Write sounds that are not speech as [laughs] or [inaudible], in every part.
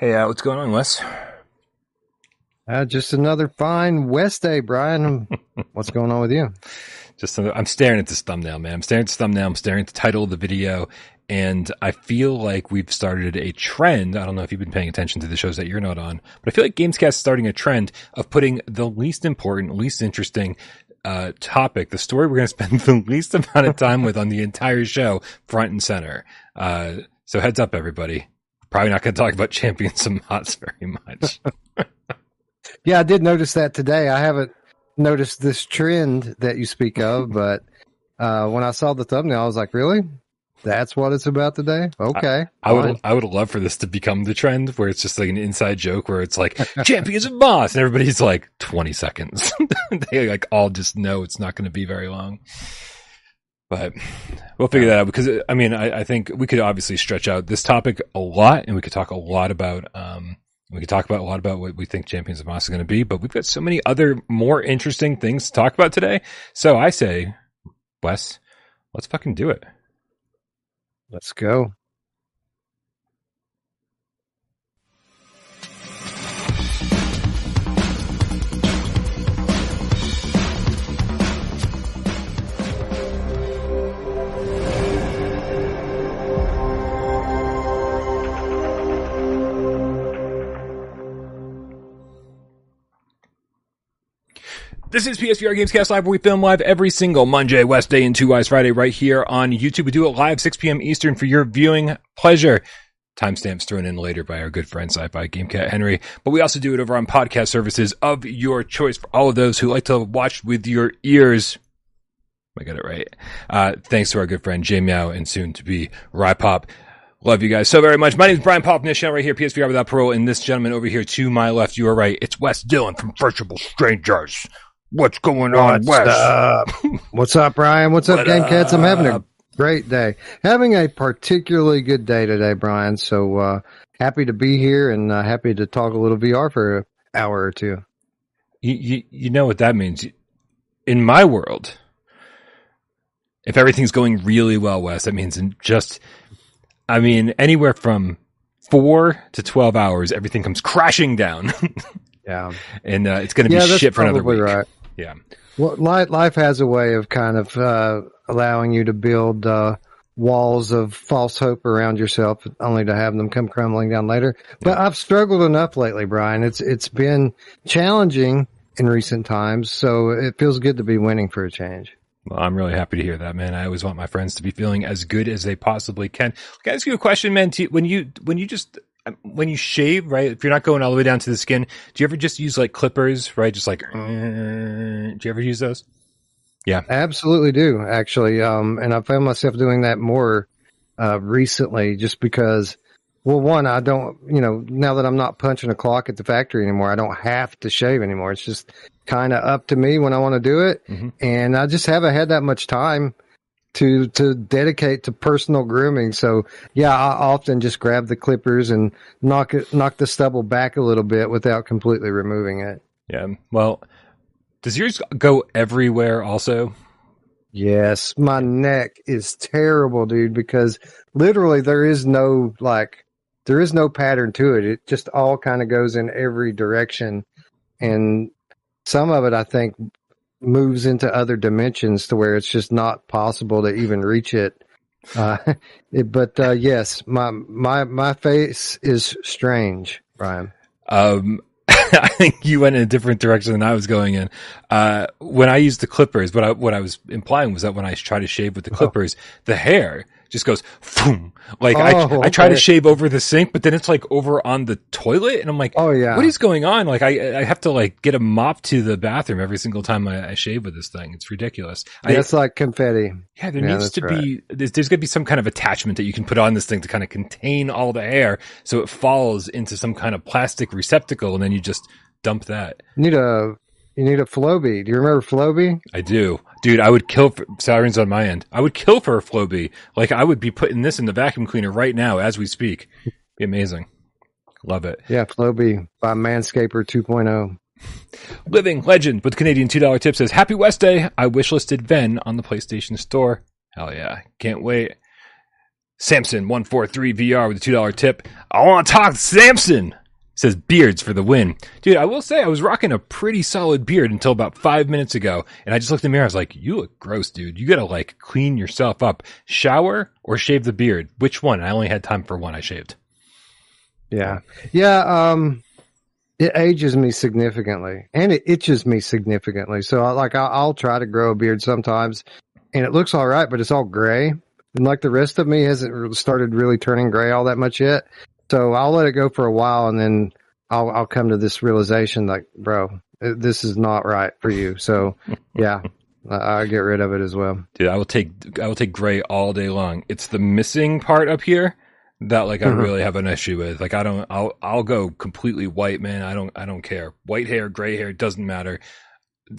Hey, uh, what's going on, Wes? Uh, just another fine West day, Brian. [laughs] What's going on with you? Just I'm staring at this thumbnail, man. I'm staring at this thumbnail. I'm staring at the title of the video, and I feel like we've started a trend. I don't know if you've been paying attention to the shows that you're not on, but I feel like Gamescast is starting a trend of putting the least important, least interesting uh, topic, the story we're going to spend [laughs] the least amount of time with on the entire show, front and center. Uh, so heads up, everybody. Probably not going to talk about [laughs] Champions of Moss very much. [laughs] [laughs] yeah, I did notice that today. I haven't noticed this trend that you speak of, but uh, when I saw the thumbnail, I was like, really? That's what it's about today. Okay. I, I would I would love for this to become the trend where it's just like an inside joke where it's like champions of Moss and everybody's like 20 seconds. they like all just know it's not going to be very long. But we'll figure that out because I mean I, I, think we could obviously stretch out this topic a lot and we could talk a lot about um we could talk about a lot about what we think Champions of Moss is going to be, but we've got so many other more interesting things to talk about today. So I say, Wes, let's fucking do it. Let's go. This is PSVR Gamescast Live, where we film live every single Monday, Wednesday, and Two Eyes Friday right here on YouTube. We do it live 6 p.m. Eastern for your viewing pleasure. Timestamps thrown in later by our good friend Sci-Fi Gamecat Henry. But we also do it over on podcast services of your choice for all of those who like to watch with your ears. I got it right. Uh, thanks to our good friend Jay and soon to be Rypop. Love you guys so very much. My name is Brian Popnish, right here, PSVR without parole, and this gentleman over here to my left, you are right. It's Wes Dillon from Virtual Strangers. What's going on, What's Wes? Up? [laughs] What's up, Brian? What's up, what Game Cats? I'm having a great day. Having a particularly good day today, Brian. So uh, happy to be here and uh, happy to talk a little VR for an hour or two. You, you, you know what that means? In my world, if everything's going really well, Wes, that means in just, I mean, anywhere from four to 12 hours, everything comes crashing down. [laughs] yeah. And uh, it's going to be yeah, shit for another week. Right. Yeah. Well, life, life has a way of kind of uh, allowing you to build uh, walls of false hope around yourself, only to have them come crumbling down later. But yeah. I've struggled enough lately, Brian. It's it's been challenging in recent times, so it feels good to be winning for a change. Well, I'm really happy to hear that, man. I always want my friends to be feeling as good as they possibly can. Can I ask you a question, man? When you when you just when you shave, right? If you're not going all the way down to the skin, do you ever just use like clippers, right? Just like, uh, do you ever use those? Yeah, I absolutely do actually. Um, and I found myself doing that more uh, recently, just because. Well, one, I don't, you know, now that I'm not punching a clock at the factory anymore, I don't have to shave anymore. It's just kind of up to me when I want to do it, mm-hmm. and I just haven't had that much time to to dedicate to personal grooming. So yeah, I often just grab the clippers and knock it knock the stubble back a little bit without completely removing it. Yeah. Well, does yours go everywhere also? Yes, my neck is terrible, dude, because literally there is no like there is no pattern to it. It just all kind of goes in every direction. And some of it I think moves into other dimensions to where it's just not possible to even reach it. Uh, [laughs] it but uh, yes, my my my face is strange, Brian. Um, [laughs] I think you went in a different direction than I was going in. Uh, when I used the clippers, what I what I was implying was that when I try to shave with the oh. clippers, oh. the hair just goes boom. Like oh, I, okay. I try to shave over the sink, but then it's like over on the toilet, and I'm like, oh yeah, what is going on? Like I, I have to like get a mop to the bathroom every single time I, I shave with this thing. It's ridiculous. It's like confetti. Yeah, there yeah, needs to right. be. There's, there's going to be some kind of attachment that you can put on this thing to kind of contain all the hair, so it falls into some kind of plastic receptacle, and then you just dump that. You need a you need a Flowbee. Do you remember Flowbee? I do. Dude, I would kill for sirens on my end. I would kill for a Flowbee. Like I would be putting this in the vacuum cleaner right now as we speak. Be amazing. Love it. Yeah, Flowbee by Manscaper 2.0. [laughs] Living Legend with Canadian $2 tip says, Happy West Day. I wishlisted Ven on the PlayStation Store. Hell yeah. Can't wait. Samson one four three VR with a two dollar tip. I want to talk to Samson. Says beards for the win, dude. I will say I was rocking a pretty solid beard until about five minutes ago, and I just looked in the mirror. I was like, "You look gross, dude. You gotta like clean yourself up, shower or shave the beard. Which one?" I only had time for one. I shaved. Yeah, yeah. Um, it ages me significantly, and it itches me significantly. So, I, like, I'll, I'll try to grow a beard sometimes, and it looks all right, but it's all gray, and like the rest of me hasn't started really turning gray all that much yet. So I'll let it go for a while, and then I'll I'll come to this realization, like, bro, this is not right for you. So, [laughs] yeah, I, I get rid of it as well. Dude, I will take I will take gray all day long. It's the missing part up here that like I Mhm. really have an issue with. Like I don't I'll I'll go completely white, man. I don't I don't care. White hair, gray hair, doesn't matter.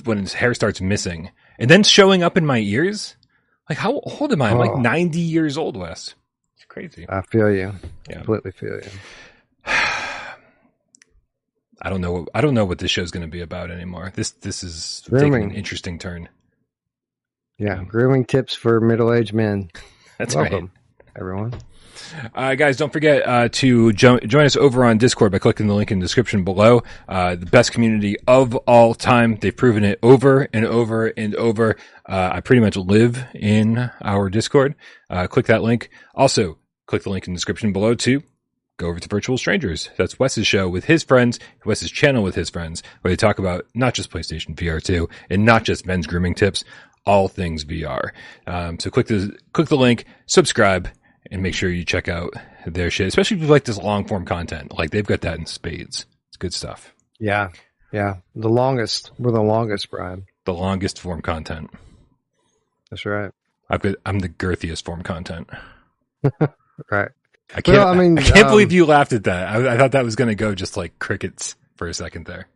When his hair starts missing. And then showing up in my ears? Like how old am I? I'm like Oh. 90 years old, Wes. Crazy. I feel you. Yeah. Completely feel you. [sighs] I don't know I don't know what this show's going to be about anymore. This this is taking an interesting turn. Yeah, um, grooming tips for middle-aged men. [laughs] That's right. Everyone. Uh, guys, don't forget uh, to jo- join us over on Discord by clicking the link in the description below. Uh, the best community of all time. They've proven it over and over and over. Uh, I pretty much live in our Discord. Uh, click that link. Also, click the link in the description below too. Go over to Virtual Strangers. That's Wes's show with his friends, Wes's channel with his friends, where they talk about not just PlayStation VR 2 and not just men's grooming tips, all things VR. Um, so click the click the link, subscribe, and make sure you check out their shit, especially if you like this long form content. Like they've got that in spades. It's good stuff. Yeah, yeah. The longest. We're the longest, Brian. The longest form content. That's right. I've got, I'm the girthiest form content. [laughs] Right. I can't. Well, I mean, I can't um, believe you laughed at that. I, I thought that was going to go just like crickets for a second there.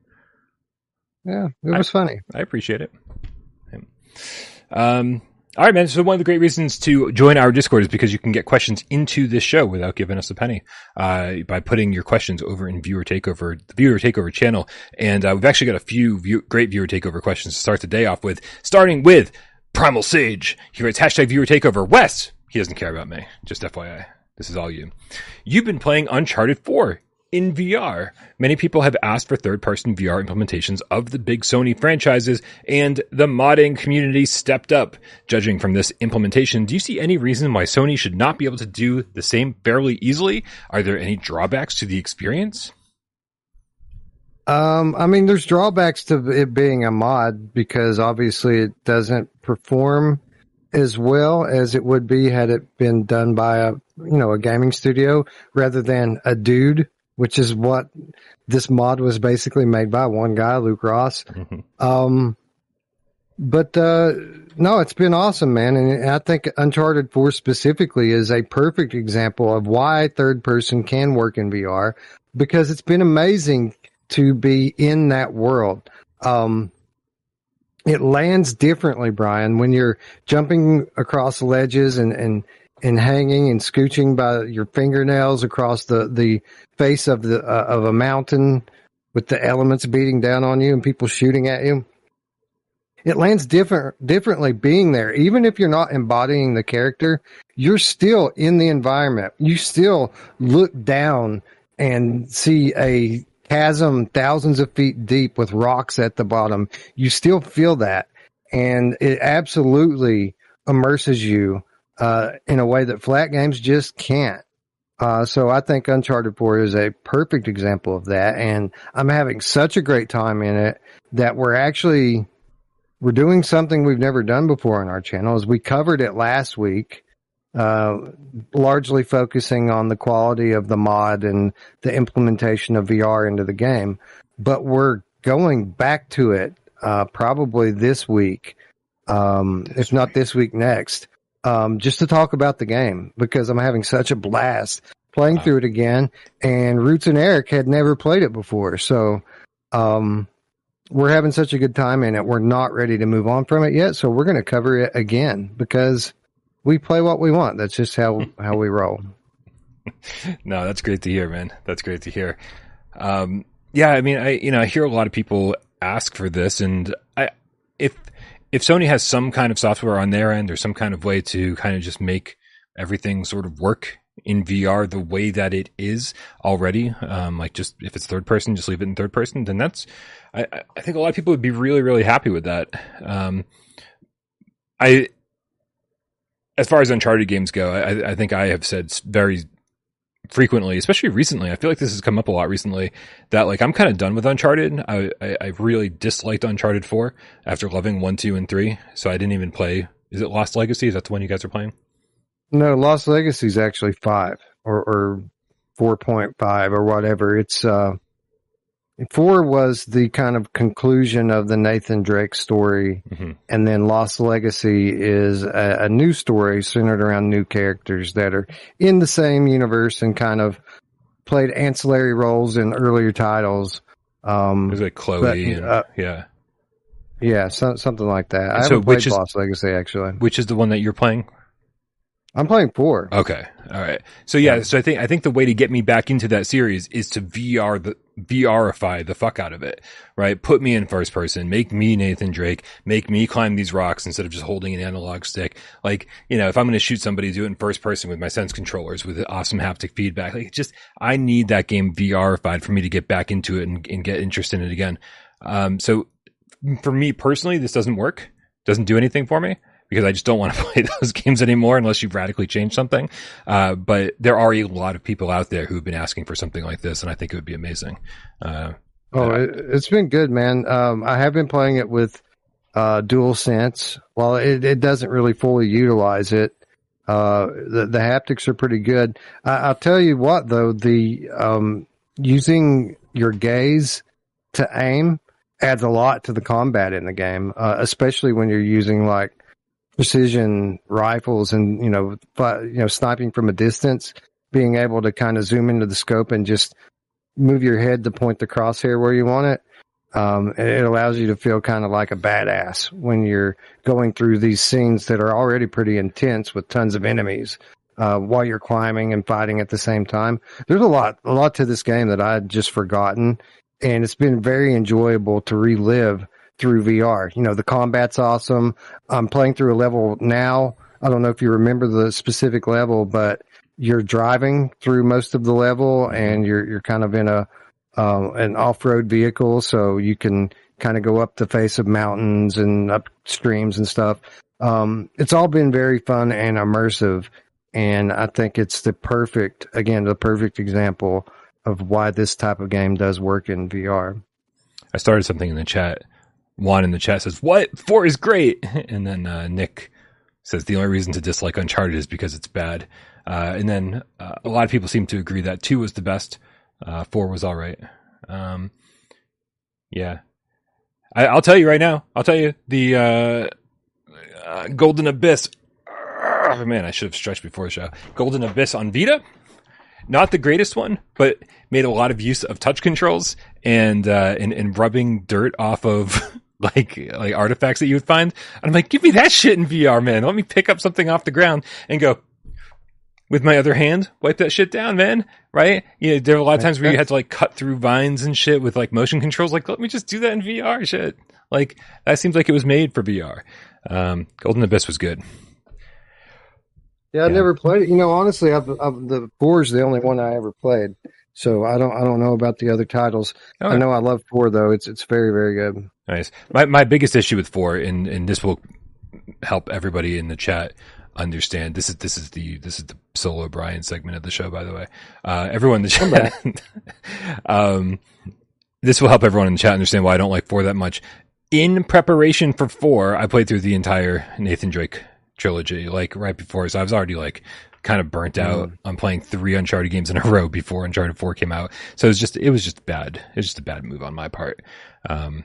Yeah, it was funny. I appreciate it. Um, all right, man. So one of the great reasons to join our Discord is because you can get questions into this show without giving us a penny, uh, by putting your questions over in Viewer Takeover, the Viewer Takeover channel. And, uh, we've actually got a few view, great Viewer Takeover questions to start the day off with, starting with Primal Sage. He writes hashtag Viewer Takeover. Wes, he doesn't care about me. Just FYI. This is all you. You've been playing Uncharted 4 in VR. Many people have asked for third person VR implementations of the big Sony franchises, and the modding community stepped up. Judging from this implementation, do you see any reason why Sony should not be able to do the same fairly easily? Are there any drawbacks to the experience? Um, I mean, there's drawbacks to it being a mod because obviously it doesn't perform as well as it would be had it been done by a you know a gaming studio rather than a dude, which is what this mod was basically made by one guy, Luke Ross. [laughs] Um, but uh, no, it's been awesome, man, and I think Uncharted Four specifically is a perfect example of why third person can work in VR because it's been amazing to be in that world. Um, it lands differently, Brian, when you're jumping across ledges and, and, and hanging and scooching by your fingernails across the, the face of the, uh, of a mountain with the elements beating down on you and people shooting at you. It lands different, differently being there. Even if you're not embodying the character, you're still in the environment. You still look down and see a chasm thousands of feet deep with rocks at the bottom. You still feel that. And it absolutely immerses you uh, in a way that flat games just can't. Uh, so I think Uncharted 4 is a perfect example of that. And I'm having such a great time in it that we're actually, we're doing something we've never done before on our channel is we covered it last week, uh, largely focusing on the quality of the mod and the implementation of VR into the game. But we're going back to it, uh, probably this week. Um, if not this week, next um, just to talk about the game because I'm having such a blast playing Wow. through it again. And Roots and Eric had never played it before, so um, we're having such a good time in it. We're not ready to move on from it yet, so we're going to cover it again because we play what we want. That's just how [laughs] how we roll. No, that's great to hear, man. That's great to hear. Um, yeah, I mean, I you know I hear a lot of people ask for this, and I if if Sony has some kind of software on their end or some kind of way to kind of just make everything sort of work in VR the way that it is already. Um, like just if it's third person, just leave it in third person. Then that's, I, I think a lot of people would be really, really happy with that. Um, I, as far as Uncharted games go, I, I think I have said very frequently, especially recently. I feel like this has come up a lot recently that like I'm kind of done with Uncharted. I, I, I really disliked Uncharted 4 after loving 1, 2, and 3. So I didn't even play. Is it Lost Legacy? Is that the one you guys are playing? No, Lost Legacy is actually five or, or 4.5 or whatever. It's, uh, four was the kind of conclusion of the Nathan Drake story. Mm-hmm. And then Lost Legacy is a, a new story centered around new characters that are in the same universe and kind of played ancillary roles in earlier titles. Um, It was like Chloe But, and uh, yeah. yeah, so, something like that. I So which is- Lost Legacy actually. Which is the one that you're playing? I'm playing four. Okay. All right. So yeah, so I think I think the way to get me back into that series is to VR the VRify the fuck out of it. Right? Put me in first person, make me Nathan Drake, make me climb these rocks instead of just holding an analog stick. Like, you know, if I'm going to shoot somebody, do it in first person with my sense controllers with awesome haptic feedback. Like just I need that game VRified for me to get back into it and, and get interested in it again. Um so for me personally, this doesn't work. Doesn't do anything for me because I just don't want to [laughs] play those games anymore unless you've radically changed something. Uh, but there are a lot of people out there who've been asking for something like this, and I think it would be amazing. Uh, Oh, it, it's been good, man. Um, I have been playing it with uh, Dual Sense. While it, it doesn't really fully utilize it, uh, the, the haptics are pretty good. I, I'll tell you what, though, the um, using your gaze to aim adds a lot to the combat in the game, uh, especially when you're using like precision rifles and you know, fi- you know, sniping from a distance. Being able to kind of zoom into the scope and just move your head to point the crosshair where you want it. Um, it it allows you to feel kind of like a badass when you're going through these scenes that are already pretty intense with tons of enemies, uh, while you're climbing and fighting at the same time. There's a lot, a lot to this game that I had just forgotten and it's been very enjoyable to relive through VR. You know, the combat's awesome. I'm playing through a level now. I don't know if you remember the specific level, but you're driving through most of the level and you're you're kind of in a um, an off-road vehicle, so you can kind of go up the face of mountains and up streams and stuff. Um, it's all been very fun and immersive, and I think it's the perfect, again, the perfect example of why this type of game does work in VR. I started something in the chat. Juan in the chat says, "What four is great," [laughs] and then uh, Nick says the only reason to dislike Uncharted is because it's bad. Uh, and then uh, a lot of people seem to agree that two was the best. Uh, four was all right. Um, yeah, I, I'll tell you right now. I'll tell you the uh, uh, Golden Abyss. Oh, man, I should have stretched before the show. Golden Abyss on Vita. Not the greatest one, but made a lot of use of touch controls and uh, and, and rubbing dirt off of [laughs] like like artifacts that you would find. And I'm like, give me that shit in VR, man. Let me pick up something off the ground and go with my other hand, wipe that shit down, man. Right? Yeah, there are a lot of times where you had to like cut through vines and shit with like motion controls. Like, let me just do that in VR, shit. Like that seems like it was made for VR. Um, Golden Abyss was good. Yeah, I Yeah. never played it. You know, honestly, I've, I've, the four is the only one I ever played, so I don't I don't know about the other titles. I know I love four though. It's it's very very good. Nice. My my biggest issue with four, and and this will help everybody in the chat understand. This is this is the this is the solo Brian segment of the show, by the way. Uh, everyone in the chat, [laughs] um, this will help everyone in the chat understand why I don't like four that much. In preparation for four, I played through the entire Nathan Drake trilogy, like right before, so I was already like kind of burnt out on playing three Uncharted games in a [laughs] row before Uncharted Four came out. So it was just it was just bad. It was just a bad move on my part. Um,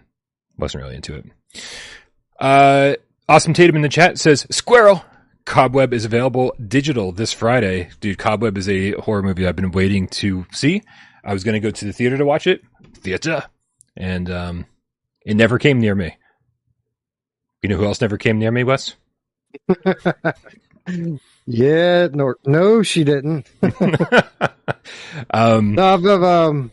wasn't really into it. Uh, awesome Tatum in the chat says Squirrel Cobweb is available digital this Friday. Dude, Cobweb is a horror movie I've been waiting to see. I was going to go to the theater to watch it, theater, and um, it never came near me. You know who else never came near me, Wes? [laughs] Yeah, no, no, she didn't. [laughs] um, No, I've, I've, um,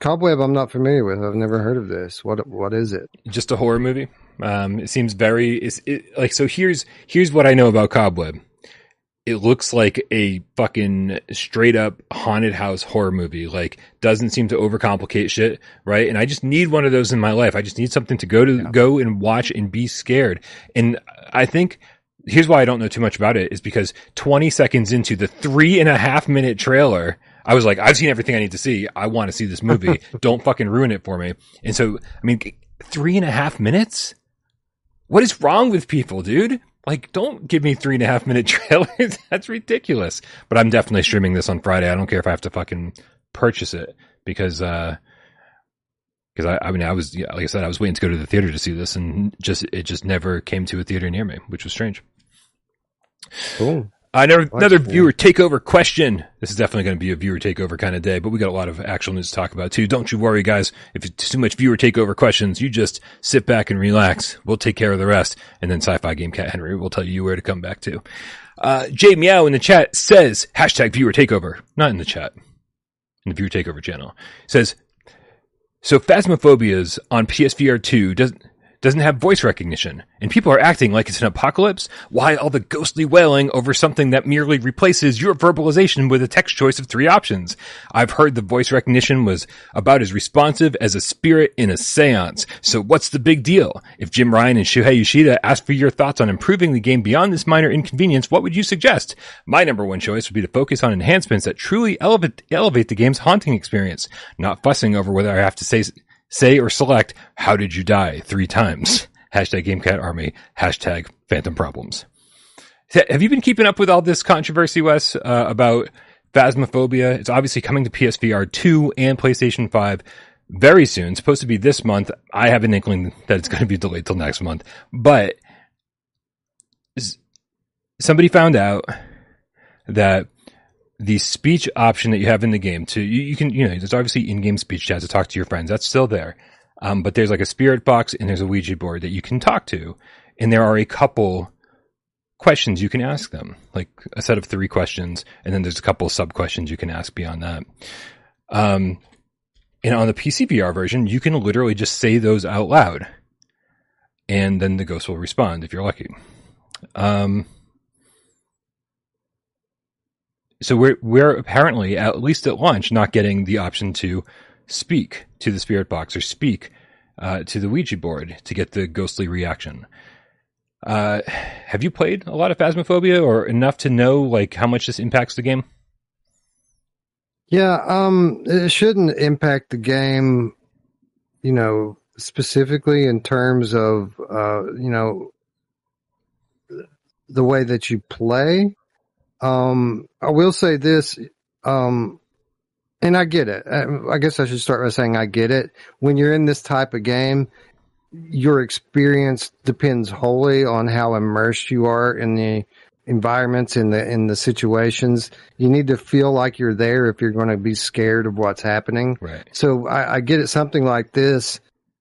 Cobweb. I'm not familiar with. I've never heard of this. What what is it? just a horror movie. Um, it seems very it's it, like so. Here's here's what I know about Cobweb. it looks like a fucking straight up haunted house horror movie. Like doesn't seem to overcomplicate shit, right? And I just need one of those in my life. I just need something to go to yeah. go and watch and be scared. And I think here's why I don't know too much about it is because 20 seconds into the three and a half minute trailer, I was like, I've seen everything I need to see. I want to see this movie. [laughs] don't fucking ruin it for me. And so, I mean, three and a half minutes? What is wrong with people, dude? Like, don't give me three and a half minute [laughs] trailers. [laughs] That's ridiculous. But I'm definitely streaming this on Friday. I don't care if I have to fucking purchase it because, uh, because I, I mean, I was, yeah, like I said, I was waiting to go to the theater to see this and just, it just never came to a theater near me, which was strange. Cool. Uh, another, another viewer takeover question. This is definitely going to be a viewer takeover kind of day, but we got a lot of actual news to talk about too. Don't you worry, guys. If it's too much viewer takeover questions, you just sit back and relax. We'll take care of the rest. And then Sci-Fi Game Cat Henry will tell you where to come back to. Uh, Jay Meow in the chat says hashtag viewer takeover. Not in the chat. In the viewer takeover channel. Says, so Phasmophobia on PSVR 2 doesn't, doesn't have voice recognition, and people are acting like it's an apocalypse. Why all the ghostly wailing over something that merely replaces your verbalization with a text choice of three options? I've heard the voice recognition was about as responsive as a spirit in a seance. So what's the big deal? If Jim Ryan and Shuhei Yoshida asked for your thoughts on improving the game beyond this minor inconvenience, what would you suggest? My number one choice would be to focus on enhancements that truly elevate, elevate the game's haunting experience, not fussing over whether I have to say Say or select how did you die three times. [laughs] Hashtag GameCat Army. Hashtag Phantom Problems. Have you been keeping up with all this controversy, Wes, uh, about Phasmophobia? It's obviously coming to PSVR 2 and PlayStation 5 very soon. It's supposed to be this month. I have an inkling that it's going to be delayed till next month. But somebody found out that the speech option that you have in the game to you, you can you know there's obviously in-game speech chat to talk to your friends. That's still there. Um, but there's like a spirit box and there's a ouija board that you can talk to. And there are a couple questions you can ask them like a set of three questions. And then there's a couple sub questions you can ask beyond that. Um, and on the pc vr version you can literally just say those out loud. And then the ghost will respond if you're lucky. Um, so we're we're apparently at least at launch not getting the option to speak to the spirit box or speak uh, to the Ouija board to get the ghostly reaction. Uh, have you played a lot of Phasmophobia or enough to know like how much this impacts the game? Yeah, um, it shouldn't impact the game, you know, specifically in terms of, uh, you know, the way that you play. Um, I will say this, um, and I get it. Uh, I guess I should start by saying I get it. When you're in this type of game, your experience depends wholly on how immersed you are in the environments in the in the situations. You need to feel like you're there if you're going to be scared of what's happening. Right. So I, I get it. Something like this,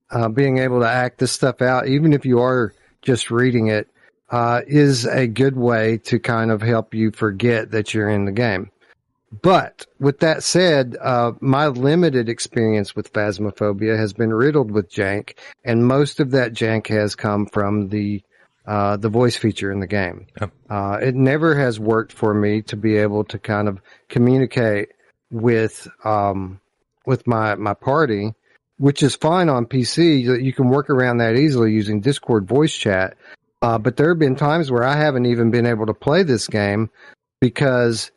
uh, being able to act this stuff out, even if you are just reading it, uh, is a good way to kind of help you forget that you're in the game. But with that said, uh, my limited experience with Phasmophobia has been riddled with jank, and most of that jank has come from the uh, the voice feature in the game. Oh. Uh, it never has worked for me to be able to kind of communicate with um, with my my party, which is fine on PC. You can work around that easily using Discord voice chat. Uh, but there have been times where I haven't even been able to play this game because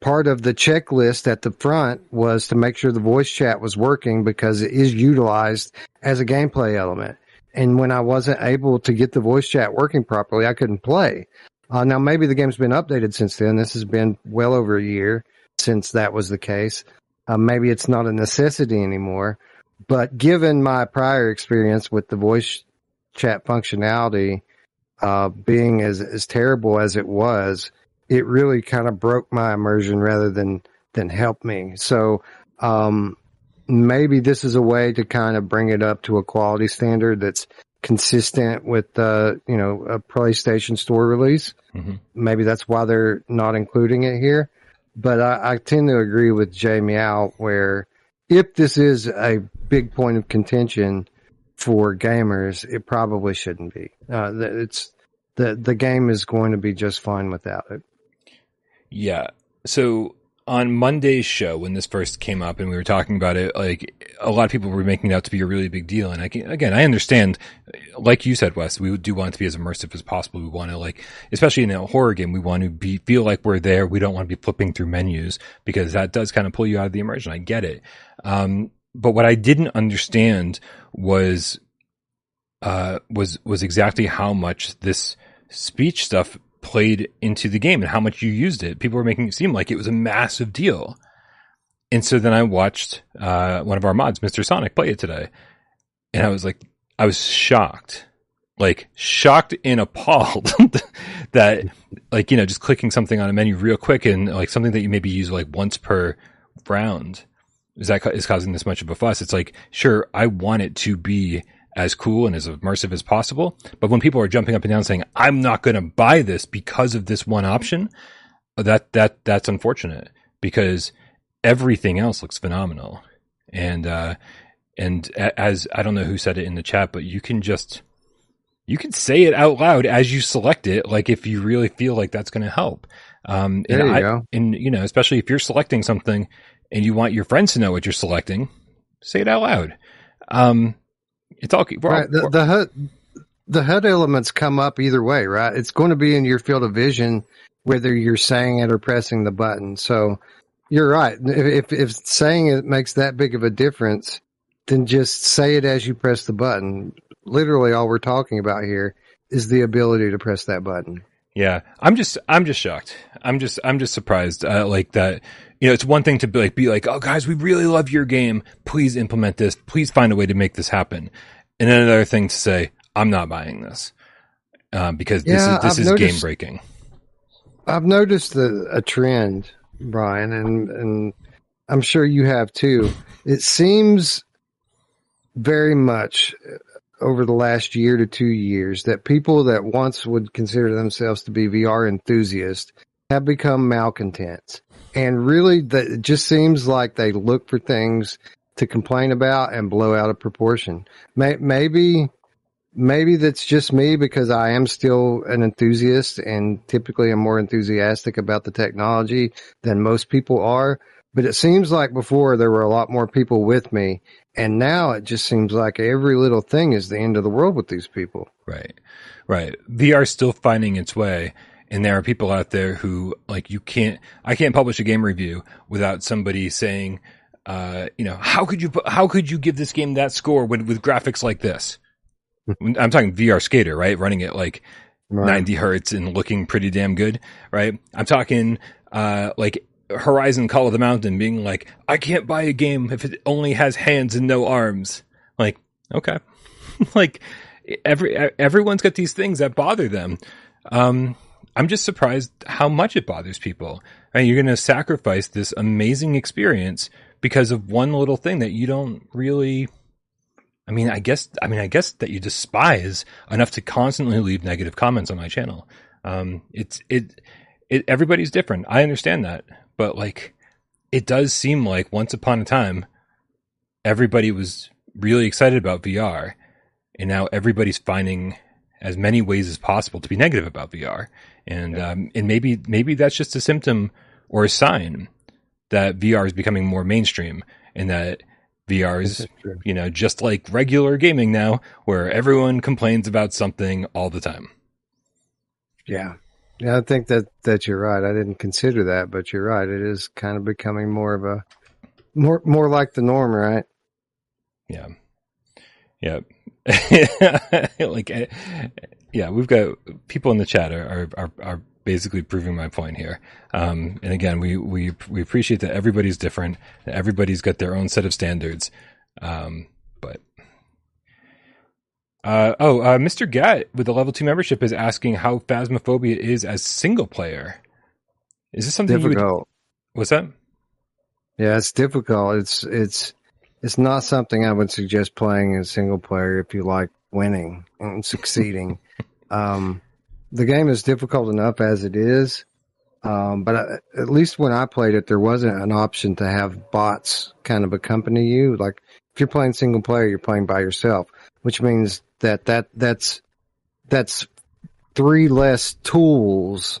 part of the checklist at the front was to make sure the voice chat was working because it is utilized as a gameplay element. And when I wasn't able to get the voice chat working properly, I couldn't play. Uh, now maybe the game's been updated since then. This has been well over a year since that was the case. Uh, maybe it's not a necessity anymore, but given my prior experience with the voice chat functionality, uh, being as, as terrible as it was, it really kind of broke my immersion rather than, than help me. So, um, maybe this is a way to kind of bring it up to a quality standard that's consistent with the, you know, a PlayStation Store release. Mm-hmm. Maybe that's why they're not including it here. But I, I tend to agree with Jay Meow where if this is a big point of contention, for gamers, it probably shouldn't be. Uh, it's the the game is going to be just fine without it. Yeah. So on Monday's show, when this first came up and we were talking about it, like a lot of people were making it out to be a really big deal. And I can, again, I understand, like you said, Wes, we do want to be as immersive as possible. We want to like, especially in a horror game, we want to be, feel like we're there. We don't want to be flipping through menus because that does kind of pull you out of the immersion. I get it. Um, but what I didn't understand was, uh, was, was exactly how much this speech stuff played into the game and how much you used it. People were making it seem like it was a massive deal. And so then I watched uh, one of our mods, Mr. Sonic, play it today. And I was like, I was shocked. Like, shocked and appalled [laughs] that, like, you know, just clicking something on a menu real quick and like something that you maybe use like once per round is that is causing this much of a fuss. It's like, sure, I want it to be as cool and as immersive as possible. But when people are jumping up and down saying, I'm not going to buy this because of this one option, that, that, that's unfortunate because everything else looks phenomenal. And, uh, and as I don't know who said it in the chat, but you can just, you can say it out loud as you select it. Like if you really feel like that's going to help. Um, there and you I, go. and you know, especially if you're selecting something and you want your friends to know what you're selecting, say it out loud. Um, it's all we're right. The, the HUD, the HUD elements come up either way, right? It's going to be in your field of vision, whether you're saying it or pressing the button. So you're right. If, if saying it makes that big of a difference, then just say it as you press the button. Literally all we're talking about here is the ability to press that button. Yeah, I'm just I'm just shocked. I'm just I'm just surprised. Uh, like that, you know, it's one thing to be like be like, oh guys, we really love your game. Please implement this. Please find a way to make this happen. And then another thing to say, I'm not buying this uh, because this Yeah, is this I've is noticed- game breaking. I've noticed a, a trend, Brian, and and I'm sure you have too. It seems very much over the last year to two years that people that once would consider themselves to be VR enthusiasts have become malcontents, and really, that it just seems like they look for things to complain about and blow out of proportion. May, maybe maybe that's just me because I am still an enthusiast and typically I'm more enthusiastic about the technology than most people are. But it seems like before there were a lot more people with me. And now it just seems like every little thing is the end of the world with these people. Right. Right. VR is still finding its way. And there are people out there who like you can't, I can't publish a game review without somebody saying, uh, you know, how could you, how could you give this game that score with, with graphics like this? I'm talking VR skater, right? Running it like Right. 90 hertz and looking pretty damn good, right? I'm talking, uh, like Horizon Call of the Mountain being like, I can't buy a game if it only has hands and no arms. Like, okay. [laughs] like every, everyone's got these things that bother them. Um, I'm just surprised how much it bothers people. And you're going to sacrifice this amazing experience because of one little thing that you don't really I mean, I guess, I mean, I guess that you despise enough to constantly leave negative comments on my channel. Um, it's, it, it, everybody's different. I understand that, but like, it does seem like once upon a time, everybody was really excited about VR and now everybody's finding as many ways as possible to be negative about VR. And, um, and maybe, maybe that's just a symptom or a sign that VR is becoming more mainstream and that VR is you know, just like regular gaming now, where everyone complains about something all the time. Yeah. Yeah, I think that, that you're right. I didn't consider that, but you're right. It is kind of becoming more of a, more, more like the norm, right? Yeah. Yeah. [laughs] like, eh, yeah, we've got people in the chat are, are, are, basically proving my point here. Um, and again, we, we, we appreciate that everybody's different. Everybody's got their own set of standards. Um, uh, oh, uh, Mr. Gat with the level two membership is asking how Phasmophobia is as single player. Is this something you would, Difficult. what's that? Yeah, it's difficult. It's it's it's not something I would suggest playing in single player if you like winning and succeeding. [laughs] um, the game is difficult enough as it is, um, but I, at least when I played it, there wasn't an option to have bots kind of accompany you. Like if you're playing single player, you're playing by yourself, which means that that that's that's three less tools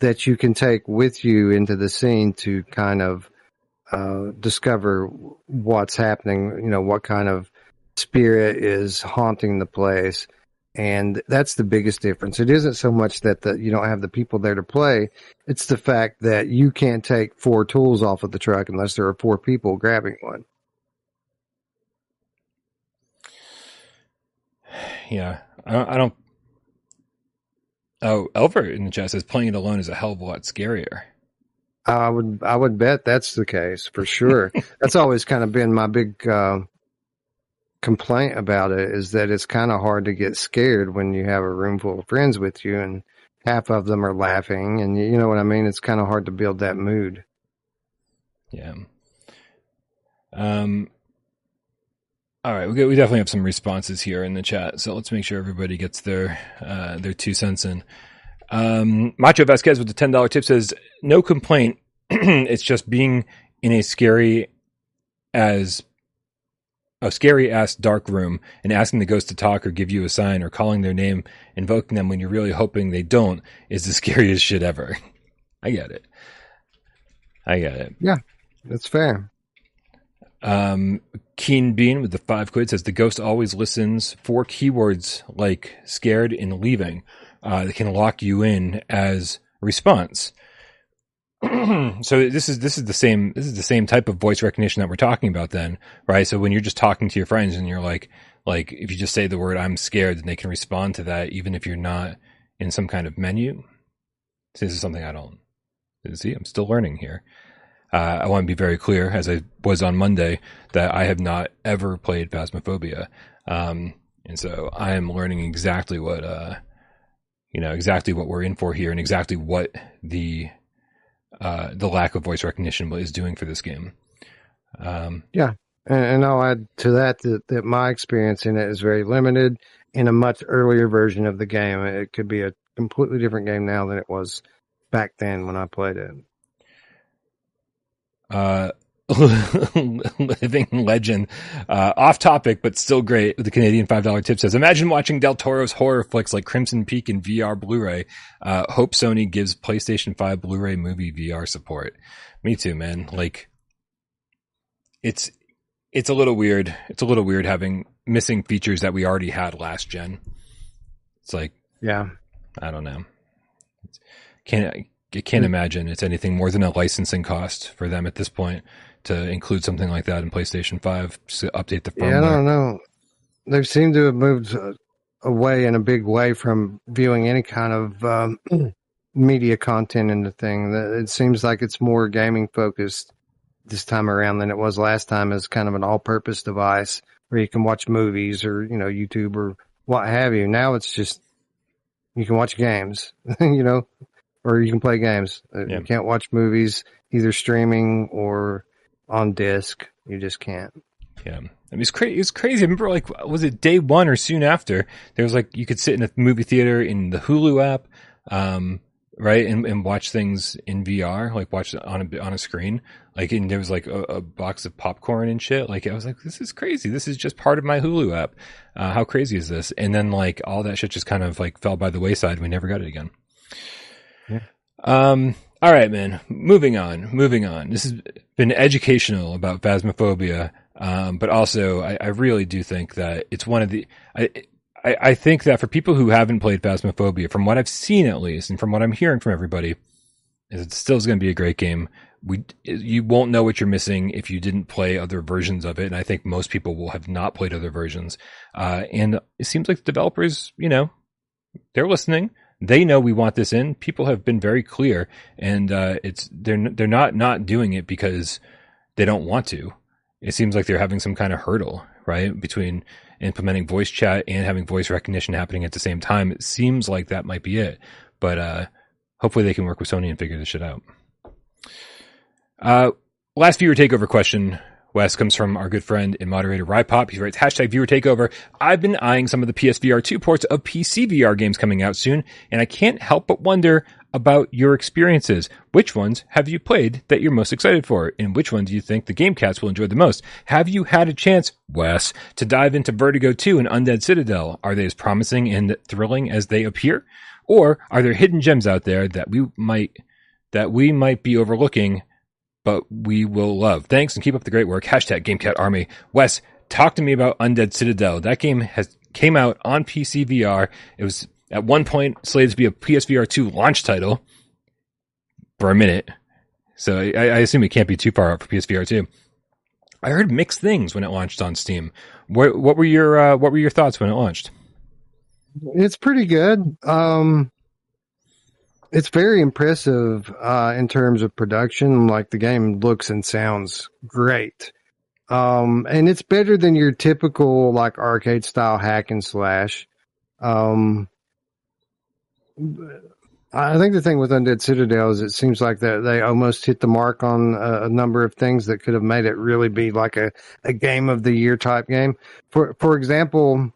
that you can take with you into the scene to kind of uh, discover what's happening. You know, what kind of spirit is haunting the place. And that's the biggest difference. It isn't so much that the, you don't have the people there to play. It's the fact that you can't take four tools off of the truck unless there are four people grabbing one. Yeah. I don't, I don't Oh, Elver in the chat says playing it alone is a hell of a lot scarier. I would I would bet that's the case for sure. [laughs] that's always kind of been my big uh, complaint about it is that it's kind of hard to get scared when you have a room full of friends with you and half of them are laughing and you know what I mean. It's kind of hard to build that mood. Yeah. Um. All right, we we definitely have some responses here in the chat, so let's make sure everybody gets their uh, their two cents in. Um, Macho Vasquez with the ten dollar tip says, "No complaint. [clears throat] it's just being in a scary as a scary ass dark room and asking the ghost to talk or give you a sign or calling their name, invoking them when you're really hoping they don't is the [laughs] scariest shit ever. I get it. I get it. Yeah, that's fair. Um, Keen Bean with the five quid says the ghost always listens for keywords like scared and leaving. Uh, that can lock you in as response. [clears throat] so this is this is the same this is the same type of voice recognition that we're talking about then, right? So when you're just talking to your friends and you're like like if you just say the word I'm scared, then they can respond to that even if you're not in some kind of menu. So this is something I don't see. I'm still learning here. Uh, I want to be very clear, as I was on Monday, that I have not ever played Phasmophobia, um, and so I am learning exactly what uh, you know exactly what we're in for here, and exactly what the uh, the lack of voice recognition is doing for this game. Um, yeah, and, and, I'll add to that, that that my experience in it is very limited. In a much earlier version of the game, it could be a completely different game now than it was back then when I played it. Uh, [laughs] living legend. Uh, off topic, but still great. The Canadian $5 tip says, imagine watching Del Toro's horror flicks like Crimson Peak in VR Blu-ray. Uh, hope Sony gives PlayStation 5 Blu-ray movie VR support. Me too, man. Like, it's, it's a little weird. It's a little weird having missing features that we already had last gen. It's like, yeah, I don't know. Can't, I can't imagine it's anything more than a licensing cost for them at this point to include something like that in PlayStation 5 to update the firmware. Yeah, I don't know. They seem to have moved uh, away in a big way from viewing any kind of um, [clears throat] media content in the thing. It seems like it's more gaming focused this time around than it was last time as kind of an all purpose device where you can watch movies or, you know, YouTube or what have you. Now it's just, you can watch games, [laughs] you know, or you can play games. Uh, yeah. You can't watch movies either streaming or on disc. You just can't. Yeah. I mean, it's crazy. It's crazy. I remember, like, was it day one or soon after? There was like you could sit in a movie theater in the Hulu app, um, right, and, and watch things in VR, like watch on a on a screen. Like, and there was like a, a, box of popcorn and shit. Like, I was like, this is crazy. This is just part of my Hulu app. Uh, how crazy is this? And then like all that shit just kind of like fell by the wayside. We never got it again. Um. All right, man. Moving on. Moving on. This has been educational about phasmophobia, um, but also I, I, really do think that it's one of the. I, I, I think that for people who haven't played phasmophobia, from what I've seen at least, and from what I'm hearing from everybody, is it still is going to be a great game. We you won't know what you're missing if you didn't play other versions of it, and I think most people will have not played other versions. Uh, and it seems like the developers, you know, they're listening they know we want this in. People have been very clear, and uh, it's they're they're not not doing it because they don't want to. It seems like they're having some kind of hurdle, right, between implementing voice chat and having voice recognition happening at the same time. It seems like that might be it, but uh, hopefully they can work with Sony and figure this shit out. Uh, last viewer takeover question Wes comes from our good friend and moderator Rypop. He writes, hashtag viewer takeover. I've been eyeing some of the PSVR 2 ports of PC VR games coming out soon, and I can't help but wonder about your experiences. Which ones have you played that you're most excited for? And which one do you think the game cats will enjoy the most? Have you had a chance, Wes, to dive into Vertigo 2 and Undead Citadel? Are they as promising and thrilling as they appear? Or are there hidden gems out there that we might that we might be overlooking, but we will love? Thanks and keep up the great work. Hashtag GameCat Army. Wes, talk to me about Undead Citadel. That game has came out on PC VR. It was at one point slated to be a PSVR 2 launch title for a minute. So I, I assume it can't be too far out for PSVR 2. I heard mixed things when it launched on Steam. What, what were your uh, what were your thoughts when it launched? It's pretty good. Um, it's very impressive uh, in terms of production. Like the game looks and sounds great. Um, and it's better than your typical like arcade style hack and slash. Um, I think the thing with Undead Citadel is it seems like that they almost hit the mark on a, a, number of things that could have made it really be like a, a game of the year type game. For for example,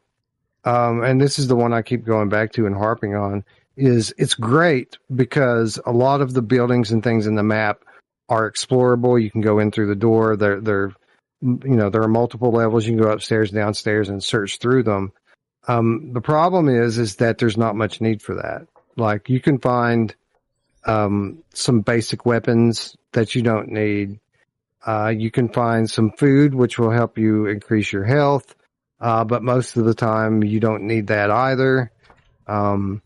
um, and this is the one I keep going back to and harping on, is it's great because a lot of the buildings and things in the map are explorable. You can go in through the door. They're they're you know there are multiple levels. You can go upstairs, downstairs, and search through them. Um, the problem is is that there's not much need for that. Like you can find um, some basic weapons that you don't need. Uh, you can find some food which will help you increase your health. Uh, but most of the time you don't need that either. Um,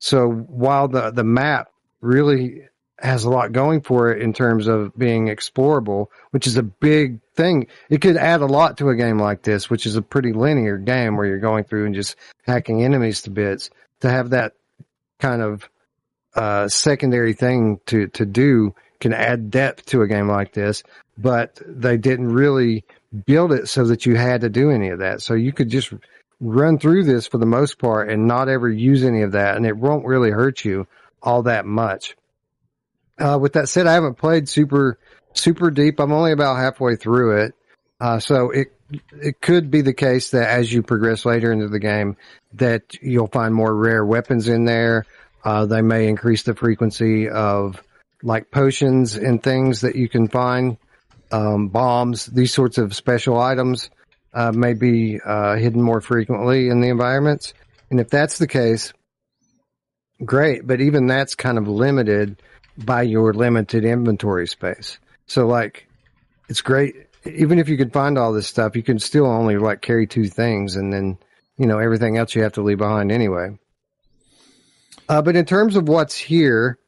so while the, the map really has a lot going for it in terms of being explorable, which is a big thing. It could add a lot to a game like this, which is a pretty linear game where you're going through and just hacking enemies to bits. To have that kind of uh, secondary thing to to do can add depth to a game like this. But they didn't really build it so that you had to do any of that. So you could just run through this for the most part and not ever use any of that, and it won't really hurt you all that much. Uh, with that said, I haven't played super super deep. I'm only about halfway through it, uh, so it it could be the case that as you progress later into the game, that you'll find more rare weapons in there. Uh, they may increase the frequency of like potions and things that you can find um, bombs, these sorts of special items uh, may be uh, hidden more frequently in the environments. And if that's the case, great. But even that's kind of limited by your limited inventory space. So like, it's great. Even if you could find all this stuff, you can still only like carry two things and then, you know, everything else you have to leave behind anyway. Uh, but in terms of what's here,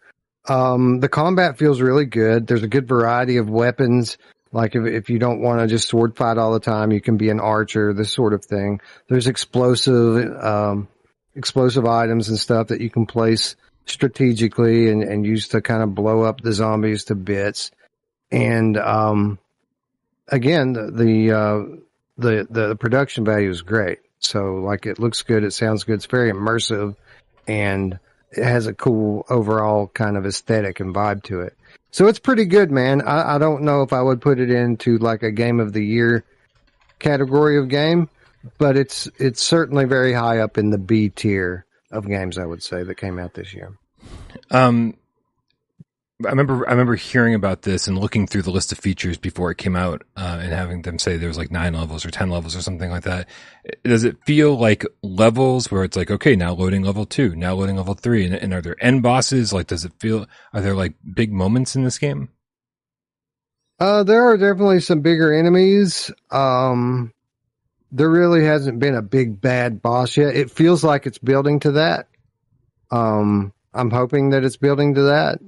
um, the combat feels really good. There's a good variety of weapons. Like if, if you don't want to just sword fight all the time, you can be an archer, this sort of thing. There's explosive, um, explosive items and stuff that you can place strategically and, and use to kind of blow up the zombies to bits. And, um, again, the, the, uh, the, the production value is great. So like it looks good. It sounds good. It's very immersive and, it has a cool overall kind of aesthetic and vibe to it. So it's pretty good, man. I, I don't know if I would put it into like a game of the year category of game, but it's it's certainly very high up in the B tier of games. I would say that came out this year. Um, I remember I remember hearing about this and looking through the list of features before it came out, uh, and having them say there was like nine levels or ten levels or something like that. Does it feel like levels where it's like okay, now loading level two, now loading level three, and, and are there end bosses? Like, does it feel? Are there like big moments in this game? Uh, there are definitely some bigger enemies. Um, there really hasn't been a big bad boss yet. It feels like it's building to that. Um, I'm hoping that it's building to that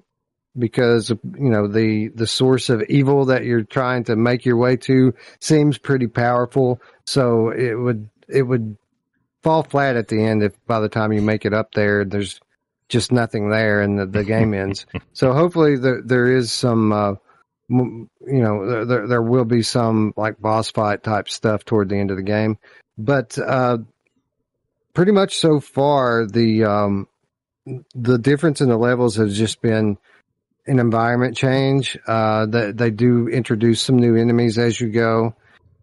because you know the the source of evil that you're trying to make your way to seems pretty powerful. So it would it would fall flat at the end if by the time you make it up there there's just nothing there and the, the game [laughs] ends. So hopefully there there is some uh, you know there there will be some like boss fight type stuff toward the end of the game. But uh pretty much so far the um the difference in the levels has just been an environment change. Uh, they, they do introduce some new enemies as you go,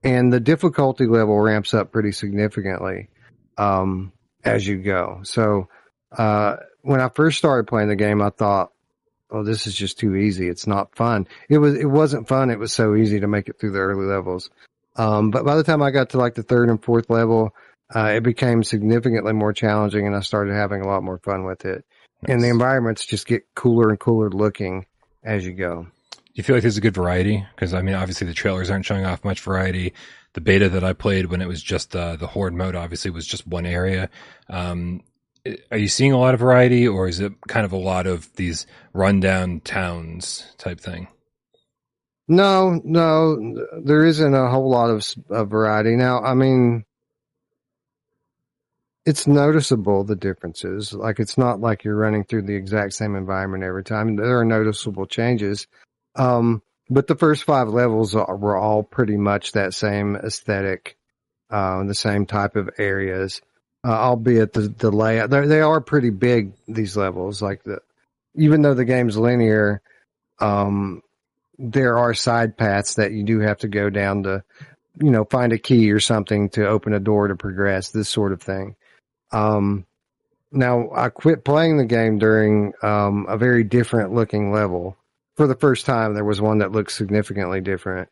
and the difficulty level ramps up pretty significantly um, as you go. So uh, when I first started playing the game, I thought, "Oh, this is just too easy. It's not fun." It was. It wasn't fun. It was so easy to make it through the early levels. Um, but by the time I got to like the third and fourth level, uh, it became significantly more challenging and I started having a lot more fun with it. Nice. And the environments just get cooler and cooler looking as you go. Do you feel like there's a good variety? Because I mean, obviously the trailers aren't showing off much variety. The beta that I played when it was just uh, the horde mode, obviously, was just one area. Um, are you seeing a lot of variety, or is it kind of a lot of these rundown towns type thing? No, no, there isn't a whole lot of, of variety. Now, I mean, it's noticeable the differences. Like it's not like you're running through the exact same environment every time. There are noticeable changes. Um, but the first five levels are, were all pretty much that same aesthetic, uh, the same type of areas, uh, albeit the, the layout, They're, they are pretty big, these levels. Like the, even though the game's linear, um, there are side paths that you do have to go down to, you know, find a key or something to open a door to progress, this sort of thing. Um, now I quit playing the game during, um, a very different looking level for the first time, there was one that looked significantly different.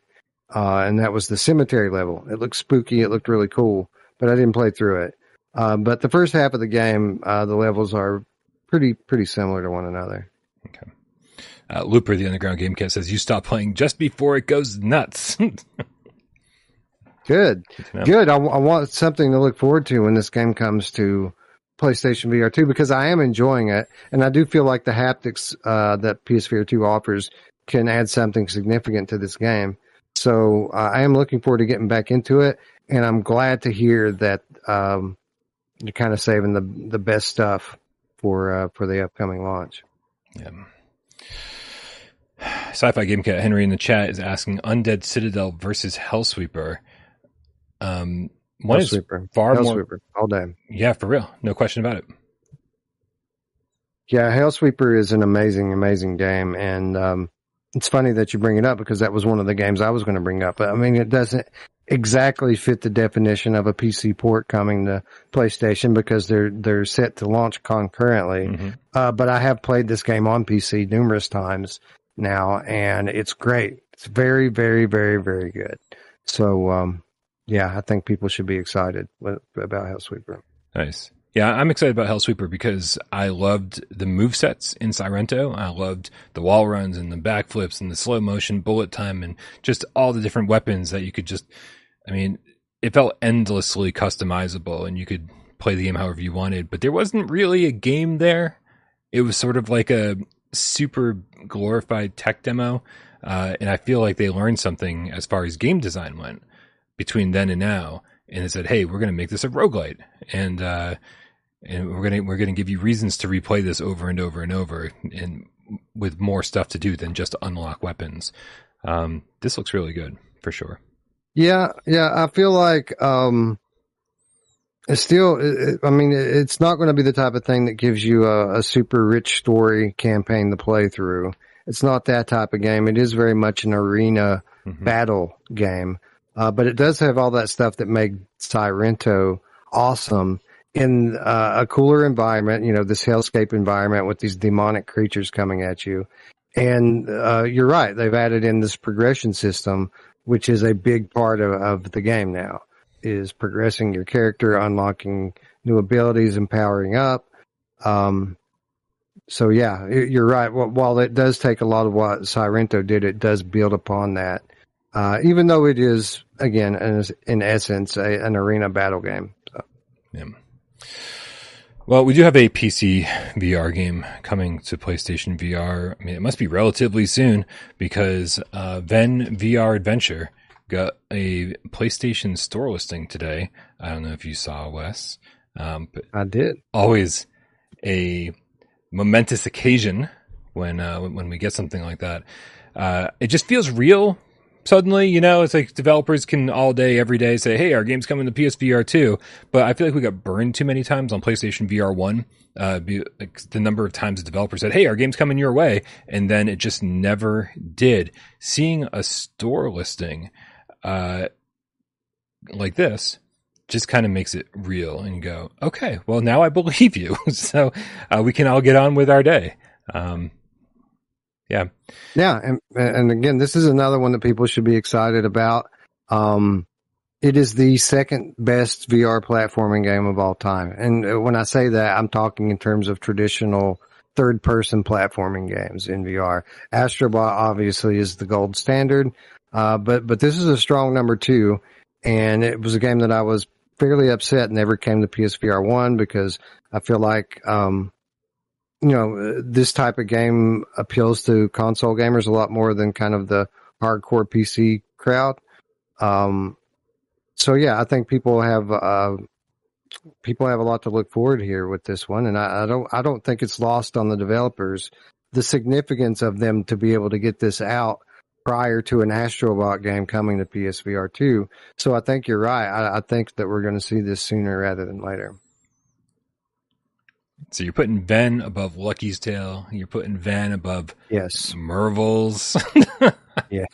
Uh, and that was the cemetery level. It looked spooky. It looked really cool, but I didn't play through it. Uh, but the first half of the game, uh, the levels are pretty, pretty similar to one another. Okay. Uh, Looper, the underground game cat says you stop playing just before it goes nuts. [laughs] Good, good. I, I want something to look forward to when this game comes to PlayStation VR 2 because I am enjoying it. And I do feel like the haptics, uh, that PSVR 2 offers can add something significant to this game. So uh, I am looking forward to getting back into it. And I'm glad to hear that, um, you're kind of saving the, the best stuff for, uh, for the upcoming launch. Yeah. [sighs] Sci-fi game cat Henry in the chat is asking Undead Citadel versus Hellsweeper. Um, one is far Hell more Sweeper, all day. Yeah, for real, no question about it. Yeah, Hellsweeper is an amazing, amazing game, and um, it's funny that you bring it up because that was one of the games I was going to bring up. But I mean, it doesn't exactly fit the definition of a PC port coming to PlayStation because they're they're set to launch concurrently. Mm-hmm. Uh, but I have played this game on PC numerous times now, and it's great. It's very, very, very, very good. So um, yeah, I think people should be excited about Hellsweeper. Nice. Yeah, I'm excited about Hellsweeper because I loved the move sets in Sairento. I loved the wall runs and the backflips and the slow motion bullet time and just all the different weapons that you could just, I mean, it felt endlessly customizable and you could play the game however you wanted, but there wasn't really a game there. It was sort of like a super glorified tech demo. Uh, and I feel like they learned something as far as game design went between then and now and it said, Hey, we're going to make this a roguelite and, uh, and we're going to, we're going to give you reasons to replay this over and over and over and with more stuff to do than just unlock weapons. Um, this looks really good for sure. Yeah. Yeah. I feel like, um, it's still, it, I mean, it's not going to be the type of thing that gives you a, a super rich story campaign to play through. It's not that type of game. It is very much an arena mm-hmm. battle game. Uh, but it does have all that stuff that made Sairento awesome in uh, a cooler environment, you know, this hellscape environment with these demonic creatures coming at you. And uh, you're right, they've added in this progression system, which is a big part of, of the game now, is progressing your character, unlocking new abilities, and powering up. Um, so yeah, you're right. While it does take a lot of what Sairento did, it does build upon that uh, even though it is again in, in essence a, an arena battle game. So. Yeah. Well, we do have a PC VR game coming to PlayStation VR. I mean, it must be relatively soon because uh, Ven VR Adventure got a PlayStation Store listing today. I don't know if you saw Wes, um, but I did. Always a momentous occasion when uh, when we get something like that. Uh, it just feels real suddenly, you know, it's like developers can all day, every day say, Hey, our game's coming to PSVR 2. But I feel like we got burned too many times on PlayStation VR 1. Uh, like, the number of times the developer said, Hey, our game's coming your way. And then it just never did. Seeing a store listing, uh, like this, just kind of makes it real and go, okay, well, now I believe you. [laughs] so, uh, we can all get on with our day. Um, yeah. Yeah. And, and again, this is another one that people should be excited about. Um, it is the second best VR platforming game of all time. And when I say that, I'm talking in terms of traditional third person platforming games in VR. Astrobot obviously is the gold standard. Uh, but, but this is a strong number two. And it was a game that I was fairly upset never came to PSVR one because I feel like, um, you know, this type of game appeals to console gamers a lot more than kind of the hardcore PC crowd. Um, so yeah, I think people have, uh, people have a lot to look forward here with this one. And I, I don't, I don't think it's lost on the developers the significance of them to be able to get this out prior to an Astrobot game coming to PSVR 2. So I think you're right. I, I think that we're going to see this sooner rather than later. So you're putting Ven above Lucky's Tale. You're putting Ven above yes Mervils. [laughs] yeah,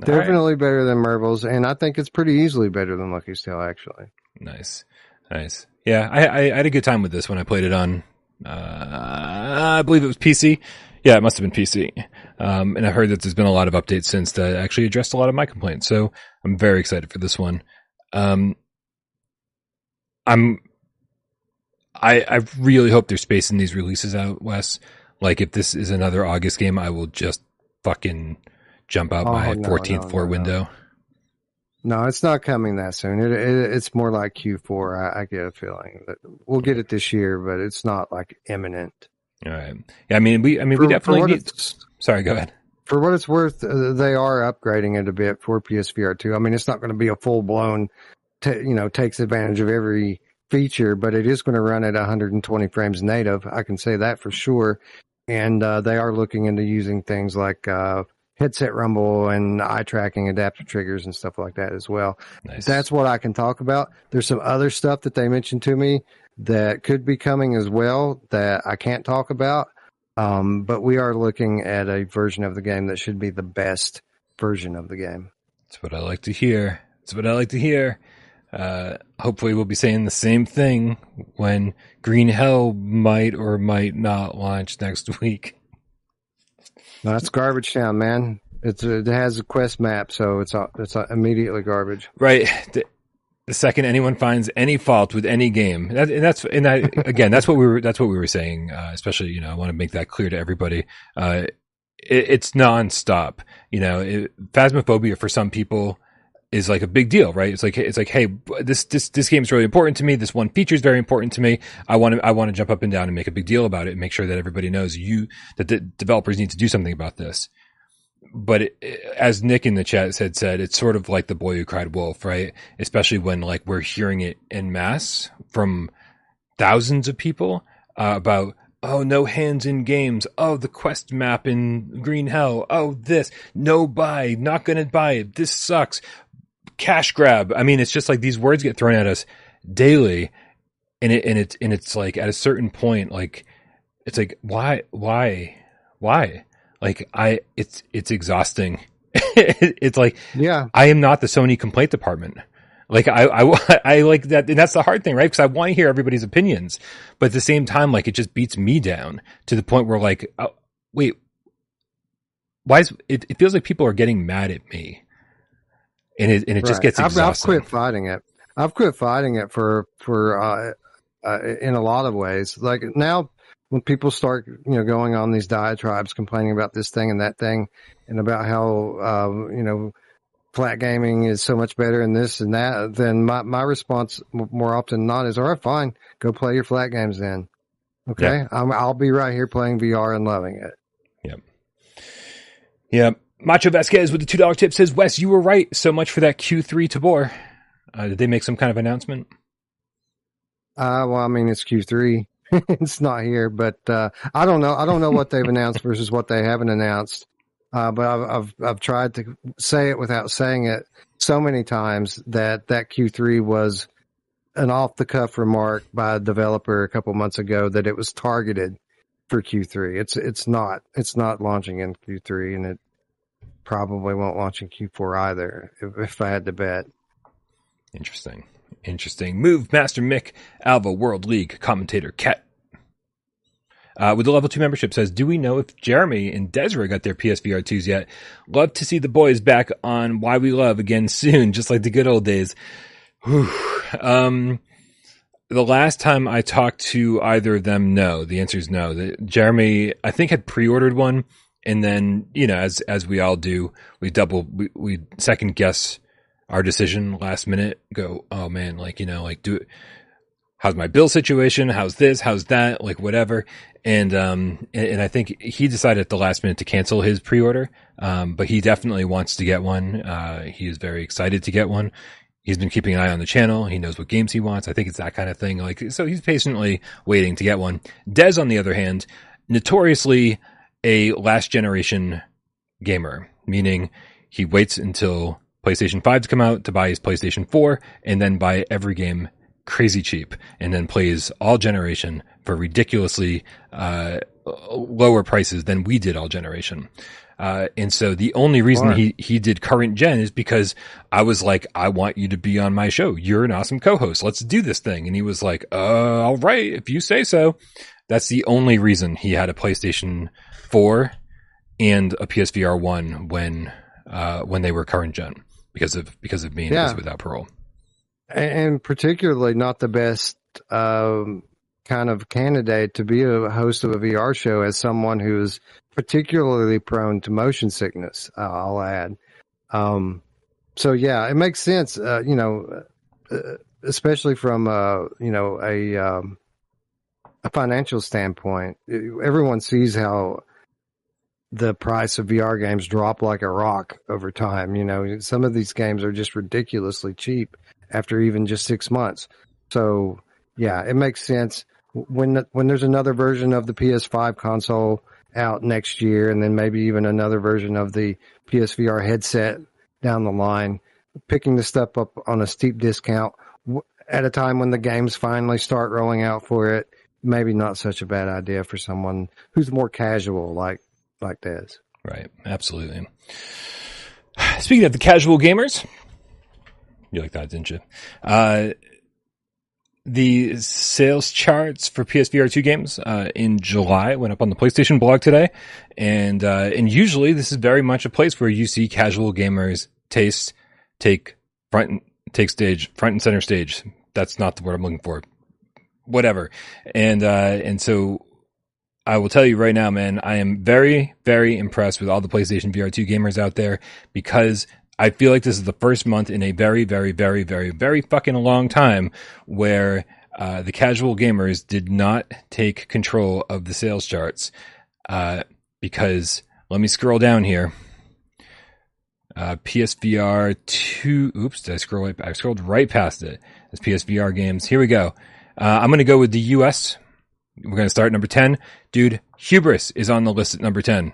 definitely right. better than Mervils, and I think it's pretty easily better than Lucky's Tale. Actually, nice, nice. Yeah, I, I, I had a good time with this when I played it on. Uh, I believe it was PC. Yeah, it must have been PC. Um, and I heard that there's been a lot of updates since that actually addressed a lot of my complaints. So I'm very excited for this one. Um, I'm I, I really hope they're spacing these releases out, Wes. Like if this is another August game, I will just fucking jump out oh, my no, 14th no, floor no, window. No, it's not coming that soon. It, it, it's more like Q4. I, I, get a feeling that we'll get it this year, but it's not like imminent. All right. Yeah, I mean, we, I mean, for, we definitely need. Sorry, go ahead. For what it's worth, uh, they are upgrading it a bit for PSVR two. I mean, it's not going to be a full blown, t- you know, takes advantage of every feature, but it is going to run at 120 frames native. I can say that for sure. And uh, they are looking into using things like uh, headset rumble and eye tracking adaptive triggers and stuff like that as well. Nice. That's what I can talk about. There's some other stuff that they mentioned to me that could be coming as well that I can't talk about. Um, but we are looking at a version of the game that should be the best version of the game. That's what I like to hear. That's what I like to hear. Uh, hopefully we'll be saying the same thing when Green Hell might or might not launch next [laughs] week. No, that's garbage town, man. It's a, it has a quest map, so it's a, it's a immediately garbage. Right. The, the, second anyone finds any fault with any game, that, and that's and I, [laughs] again, that's what we were that's what we were saying. Uh, especially, you know, I want to make that clear to everybody. Uh, it, it's nonstop. You know, it, phasmophobia for some people is like a big deal, right? It's like it's like, hey, this this this game is really important to me. This one feature is very important to me. I want to I want to jump up and down and make a big deal about it and make sure that everybody knows you that the developers need to do something about this. But it, as Nick in the chat had said, it's sort of like the boy who cried wolf, right? Especially when like we're hearing it in mass from thousands of people uh, about Oh, no hands in games. Oh, the quest map in Green Hell. Oh, this. No buy. Not gonna buy it. This sucks cash grab. I mean, it's just like these words get thrown at us daily, and it and it's and it's like at a certain point, like it's like why why why like I it's it's exhausting. [laughs] it's like yeah, I am not the Sony complaint department. Like I, I, [laughs] I like that, and that's the hard thing, right? Because I want to hear everybody's opinions, but at the same time, like it just beats me down to the point where, like, oh, wait, why is it? It feels like people are getting mad at me and it and it right. just gets exhausting. I've, I've, quit fighting it. I've quit fighting it for for uh, uh, in a lot of ways. Like now, when people start you know going on these diatribes, complaining about this thing and that thing, and about how um, you know flat gaming is so much better and this and that, then my my response more often than not is, all right, fine, go play your flat games then. Okay, i will be right here playing VR and loving it. Yep. Yep. Macho Vasquez with the $2 tip says, Wes, you were right. So much for that Q3 Tabor. Uh, did they make some kind of announcement? Uh, well, I mean, it's Q3. [laughs] it's not here, but, uh, I don't know. I don't know what they've announced versus what they haven't announced. Uh, but I've, I've, I've tried to say it without saying it so many times that that Q3 was an off the cuff remark by a developer a couple months ago that it was targeted for Q3. It's, it's not, it's not launching in Q3 and it, probably won't launch in Q4 either, if, if I had to bet. Interesting. Interesting. Move Master Mick, Alva World League commentator Ket. uh, with the level two membership says, do we know if Jeremy and Desra got their PSVR 2s yet? Love to see the boys back on Why We Love again [laughs] soon, just like the good old days. Whew. Um, the last time I talked to either of them, no. The answer is no. The, Jeremy, I think, had pre-ordered one, and then you know, as as we all do, we double, we, we second guess our decision last minute. Go, oh man, like you know, like do how's my bill situation? How's this? How's that? Like whatever. And, um, and, and, I think he decided at the last minute to cancel his pre-order. Um, but he definitely wants to get one. Uh, he is very excited to get one. He's been keeping an eye on the channel. He knows what games he wants. I think it's that kind of thing. Like, so he's patiently waiting to get one. Dez, on the other hand, notoriously a last generation gamer, meaning he waits until PlayStation 5 to come out to buy his PlayStation 4 and then buy every game crazy cheap and then plays all generation for ridiculously uh, lower prices than we did all generation. Uh, and so the only reason he, he did current gen is because I was like, I want you to be on my show. You're an awesome co-host. Let's do this thing. And he was like, uh, all right, if you say so. That's the only reason he had a PlayStation 4 and a PSVR 1 when, uh, when they were current gen because of, because of and yeah. without parole and particularly not the best um, kind of candidate to be a host of a VR show as someone who is particularly prone to motion sickness. Uh, I'll add. Um, so yeah, it makes sense. Uh, you know, uh, especially from uh, you know a um, a financial standpoint, everyone sees how the price of VR games drop like a rock over time. You know, some of these games are just ridiculously cheap after even just six months. So yeah, it makes sense when when there's another version of the PS5 console out next year, and then maybe even another version of the PSVR headset down the line, picking the stuff up on a steep discount at a time when the games finally start rolling out for it, maybe not such a bad idea for someone who's more casual like like this. Right, absolutely. [sighs] Speaking of the casual gamers, you like that, didn't you? Uh, the sales charts for PSVR 2 games uh, in July went up on the PlayStation blog today, and uh, and usually this is very much a place where you see casual gamers taste take front take stage front and center stage. That's not the word I'm looking for. Whatever, and uh, and so I will tell you right now, man, I am very, very impressed with all the PlayStation VR 2 gamers out there because I feel like this is the first month in a very, very, very, very, very fucking long time where uh, the casual gamers did not take control of the sales charts. Uh, because let me scroll down here. Uh, PSVR 2. Oops, did I scroll right? I scrolled right past it. It's PSVR games. Here we go. Uh, I'm going to go with the US. We're going to start number 10. Dude, Hubris is on the list at number 10.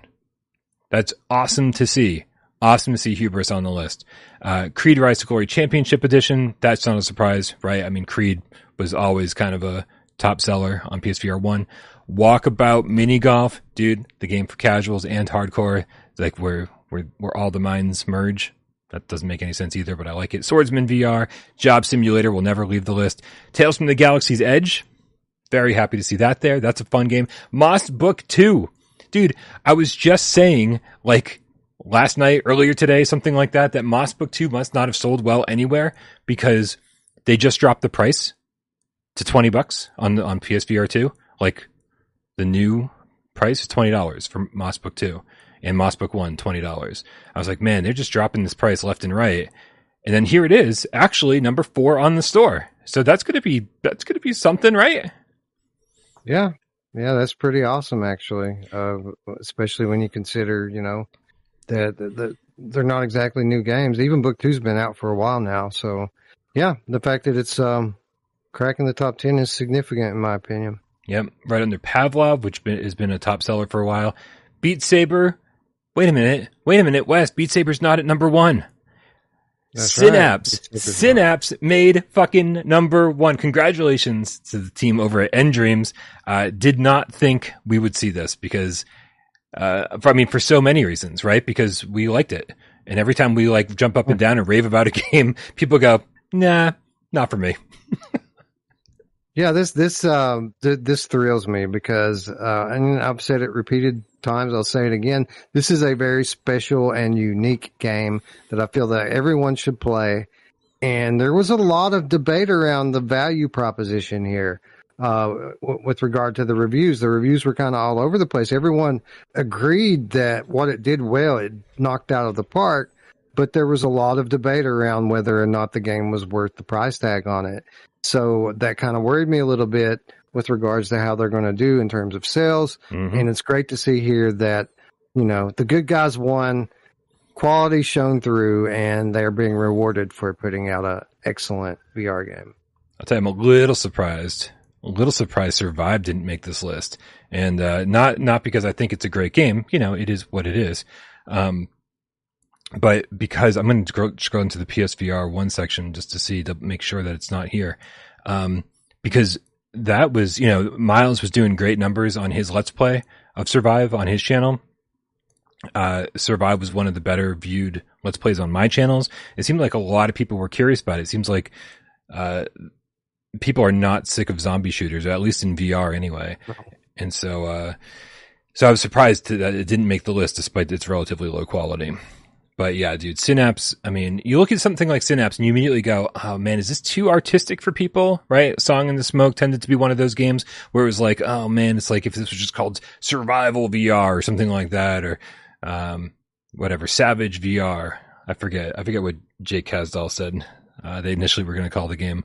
That's awesome to see. Awesome to see Hubris on the list. Uh, Creed Rise to Glory Championship Edition. That's not a surprise, right? I mean, Creed was always kind of a top seller on PSVR 1. Walkabout Mini Golf, dude, the game for casuals and hardcore. like where, where, where all the minds merge. That doesn't make any sense either, but I like it. Swordsman VR, Job Simulator will never leave the list. Tales from the Galaxy's Edge. Very happy to see that there. That's a fun game. Moss Book 2. Dude, I was just saying, like, last night, earlier today, something like that, that Moss Book 2 must not have sold well anywhere because they just dropped the price to 20 bucks on, on PSVR 2. Like the new price is $20 for Moss Book 2 and Moss Book 1, $20. I was like, man, they're just dropping this price left and right. And then here it is, actually number four on the store. So that's going to be, that's going to be something, right? Yeah. Yeah, that's pretty awesome, actually. Uh, especially when you consider, you know, that, that, they're not exactly new games. Even Book Two's been out for a while now, so yeah, the fact that it's um, cracking the top ten is significant in my opinion. Yep, right under Pavlov, which has been a top seller for a while. Beat Saber. Wait a minute. Wait a minute, Wes. Beat Saber's not at number one. That's Synapse. Right. Synapse made fucking number one. Congratulations to the team over at nDreams. Uh, did not think we would see this because uh, for, I mean, for so many reasons, right? Because we liked it. And every time we like jump up and down and rave about a [laughs] game, people go, nah, not for me. Yeah, this this um th- this thrills me because uh and I've said it repeated times, I'll say it again. This is a very special and unique game that I feel that everyone should play. And there was a lot of debate around the value proposition here. Uh, w- with regard to the reviews, the reviews were kind of all over the place. Everyone agreed that what it did well, it knocked out of the park, but there was a lot of debate around whether or not the game was worth the price tag on it. So that kind of worried me a little bit with regards to how they're going to do in terms of sales. Mhm. And it's great to see here that, you know, the good guys won, quality shown through, and they're being rewarded for putting out a excellent VR game. I'll tell you, I'm a little surprised. A little surprised Survive didn't make this list, and uh, not not because I think it's a great game. You know, it is what it is. Um, but because I'm going to go into the PSVR one section just to see to make sure that it's not here, um, because that was you know Miles was doing great numbers on his Let's Play of Survive on his channel. Uh, Survive was one of the better viewed Let's Plays on my channels. It seemed like a lot of people were curious about it. It seems like uh, people are not sick of zombie shooters, or at least in VR anyway. And so, uh, so I was surprised that it didn't make the list despite its relatively low quality. But yeah, dude, Synapse. I mean, you look at something like Synapse and you immediately go, "Oh man, is this too artistic for people?" Right? Song in the Smoke tended to be one of those games where it was like, "Oh man, it's like if this was just called Survival VR or something like that, or um, whatever, Savage VR." I forget. I forget what Jake Kazdal said. Uh, they initially were going to call the game.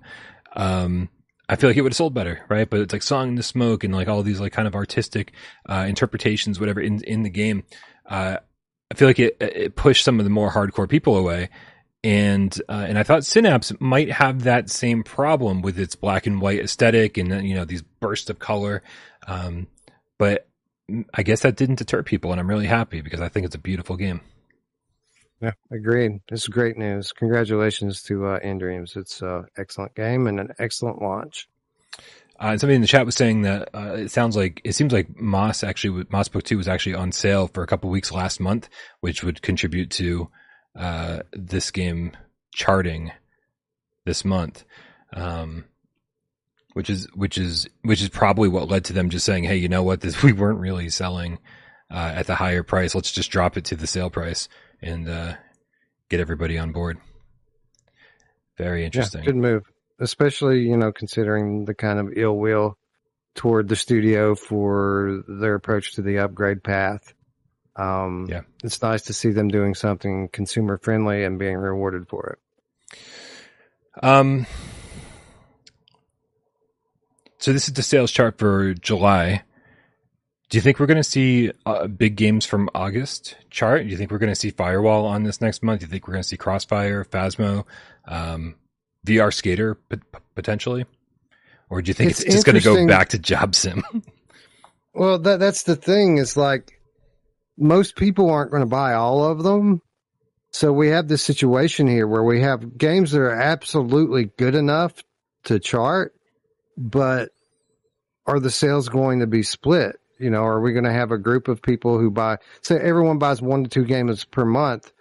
Um, I feel like it would have sold better, right? But it's like Song in the Smoke and like all these like kind of artistic uh, interpretations, whatever in in the game. Uh, I feel like it, it pushed some of the more hardcore people away. And, uh, and I thought Synapse might have that same problem with its black and white aesthetic and, uh, you know, these bursts of color. Um, but I guess that didn't deter people and I'm really happy because I think it's a beautiful game. Yeah, agreed. This is great news. Congratulations to uh. It's an excellent game and an excellent launch. Uh, somebody in the chat was saying that uh, it sounds like it seems like Moss actually Moss Book Two was actually on sale for a couple weeks last month, which would contribute to uh, this game charting this month, um, which is which is which is probably what led to them just saying, "Hey, you know what? This [laughs] we weren't really selling uh, at the higher price. Let's just drop it to the sale price and uh, get everybody on board." Very interesting. Yeah, good move, especially you know considering the kind of ill will toward the studio for their approach to the upgrade path. Um, Yeah. it's nice to see them doing something consumer friendly and being rewarded for it. Um, so this is the sales chart for July. Do you think we're going to see uh, big games from August chart? Do you think we're going to see Firewall on this next month? Do you think we're going to see Crossfire, Phasmo, um, VR Skater p- potentially? Or do you think it's, It's just going to go back to Job Sim? [laughs] Well, that that's the thing. Is like most people aren't going to buy all of them. So we have this situation here where we have games that are absolutely good enough to chart, but are the sales going to be split? You know, are we going to have a group of people who buy, say everyone buys one to two games per month?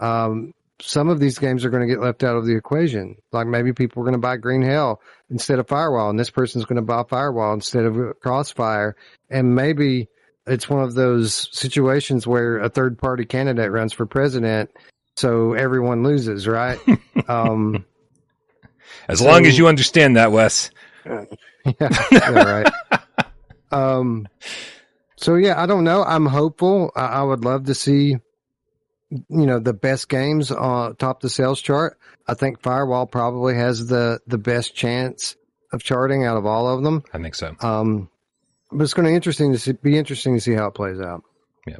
Um, some of these games are going to get left out of the equation. Like maybe people are going to buy Green Hell instead of Firewall, and this person's going to buy Firewall instead of Crossfire. And maybe it's one of those situations where a third party candidate runs for president, so everyone loses, right? [laughs] um, As long as you understand that, Wes. [laughs] yeah, yeah, right. [laughs] Um, so yeah, I don't know. I'm hopeful. I, I would love to see, you know, the best games on top the sales chart. I think Firewall probably has the the best chance of charting out of all of them. I think so. Um, but it's going to interesting to see, be interesting to see how it plays out. Yeah.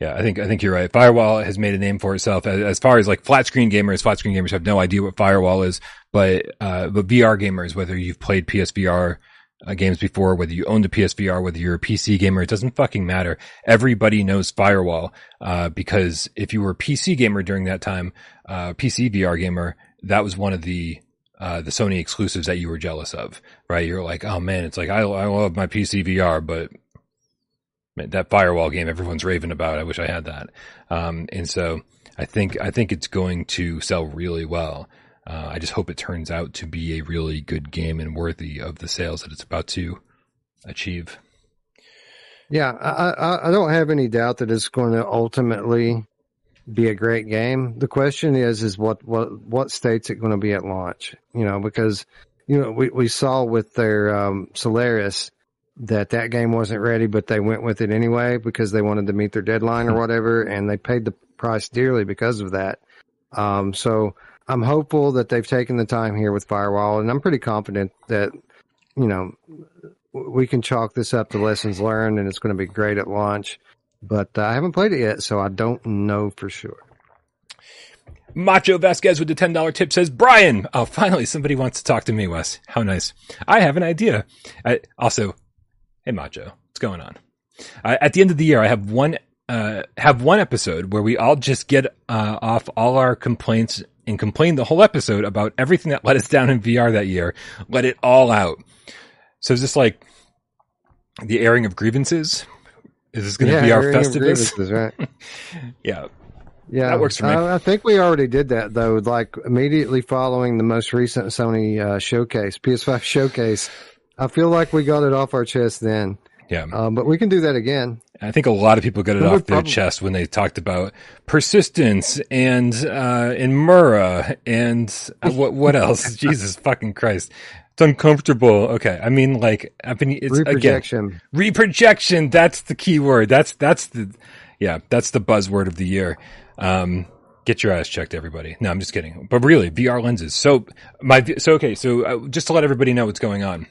Yeah, I think I think you're right. Firewall has made a name for itself as, as far as like flat screen gamers. Flat screen gamers have no idea what Firewall is, but uh, but VR gamers, whether you've played PSVR uh, games before, whether you owned a PSVR, whether you're a PC gamer, it doesn't fucking matter. Everybody knows Firewall uh, because if you were a PC gamer during that time, uh, PC VR gamer, that was one of the uh, the Sony exclusives that you were jealous of, right? You're like, oh man, it's like I I love my PC VR, but Man, that firewall game everyone's raving about. I wish I had that. Um, and so I think I think it's going to sell really well. Uh, I just hope it turns out to be a really good game and worthy of the sales that it's about to achieve. Yeah, I, I, I don't have any doubt that it's going to ultimately be a great game. The question is, is what, what, what state's it going to be at launch? You know, because, you know, we, we saw with their, um, Solaris that that game wasn't ready, but they went with it anyway because they wanted to meet their deadline or whatever. And they paid the price dearly because of that. Um, so I'm hopeful that they've taken the time here with Firewall and I'm pretty confident that, you know, we can chalk this up to lessons learned and it's going to be great at launch but uh, I haven't played it yet, so I don't know for sure. Macho Vasquez with the $10 tip says, Brian, oh, finally somebody wants to talk to me, Wes. How nice. I have an idea. I, also, hey, Macho, what's going on? Uh, at the end of the year, I have one, uh, have one episode where we all just get, uh, off all our complaints and complain the whole episode about everything that let us down in VR that year. Let it all out. So is this like the airing of grievances? Is this going to Yeah, be our Festivus? right? [laughs] yeah. Yeah, That works for me. Uh, I think we already did that though. Like immediately following the most recent Sony uh, showcase, PS5 showcase. I feel like we got it off our chest then, Yeah. uh, but we can do that again. I think a lot of people got it off their probably- chest when they talked about persistence and uh and Mura and uh, what what else? [laughs] Jesus fucking Christ. It's uncomfortable. Okay. I mean like I mean it's again Reprojection. reprojection, that's the key word. That's that's the yeah, that's the buzzword of the year. Um get your eyes checked everybody. No, I'm just kidding. But really, VR lenses. So my so okay, so uh, just to let everybody know what's going on.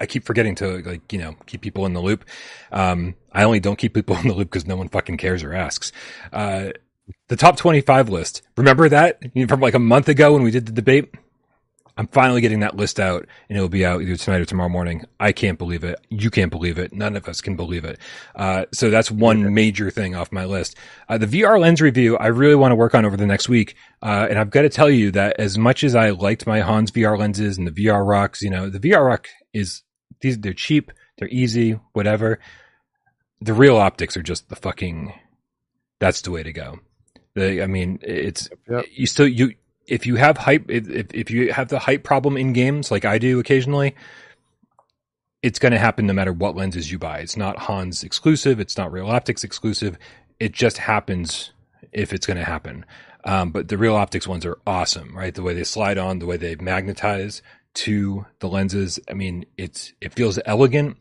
I keep forgetting to like, you know, keep people in the loop. Um, I only don't keep people [laughs] in the loop because no one fucking cares or asks. Uh, the top 25 list. Remember that You know, from like a month ago when we did the debate? I'm finally getting that list out and it'll be out either tonight or tomorrow morning. I can't believe it. You can't believe it. None of us can believe it. Uh, so that's one major thing off my list. Uh, the VR lens review, I really want to work on over the next week. Uh, and I've got to tell you that as much as I liked my Hans VR lenses and the VR rocks, you know, the VR rock is these, they're cheap. They're easy, whatever. The Reloptix are just the fucking, that's the way to go. The, I mean, it's, Yep. you still, you, if you have hype, if, if- if you have the hype problem in games like I do occasionally, it's going to happen no matter what lenses you buy. It's not Hans exclusive. It's not Reloptix exclusive. It just happens if it's going to happen. Um, but the Reloptix ones are awesome, right? The way they slide on, the way they magnetize to the lenses. I mean, it's it feels elegant.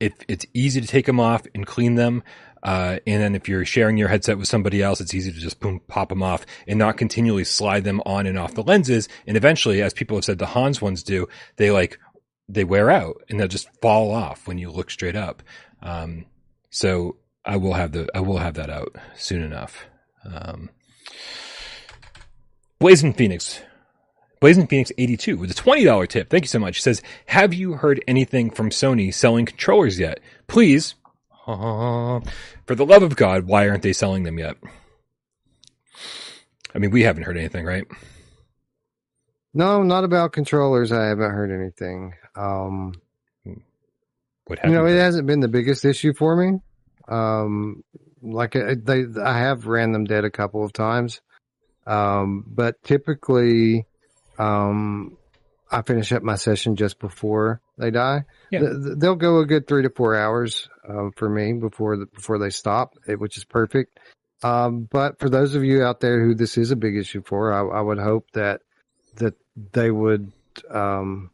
It, it's easy to take them off and clean them. Uh, and then if you're sharing your headset with somebody else, it's easy to just boom, pop them off and not continually slide them on and off the lenses. And eventually, as people have said, the Hans ones do, they like, they wear out and they'll just fall off when you look straight up. Um, so I will have the, I will have that out soon enough. Um, Blazing Phoenix, Blazing Phoenix 82 with a $20 tip. Thank you so much. Says, have you heard anything from Sony selling controllers yet? Please, uh, [laughs] for the love of God, why aren't they selling them yet? I mean, we haven't heard anything, right? No, not about controllers. I haven't heard anything. Um, What you know, happened? it hasn't been the biggest issue for me. Um, like uh, they, I have ran them dead a couple of times. Um, but typically, um, I finish up my session just before they die. Yeah. Th- th- They'll go a good three to four hours, um, for me before, the, before they stop, which is perfect. Um, but for those of you out there who this is a big issue for, I, I would hope that, that they would, um,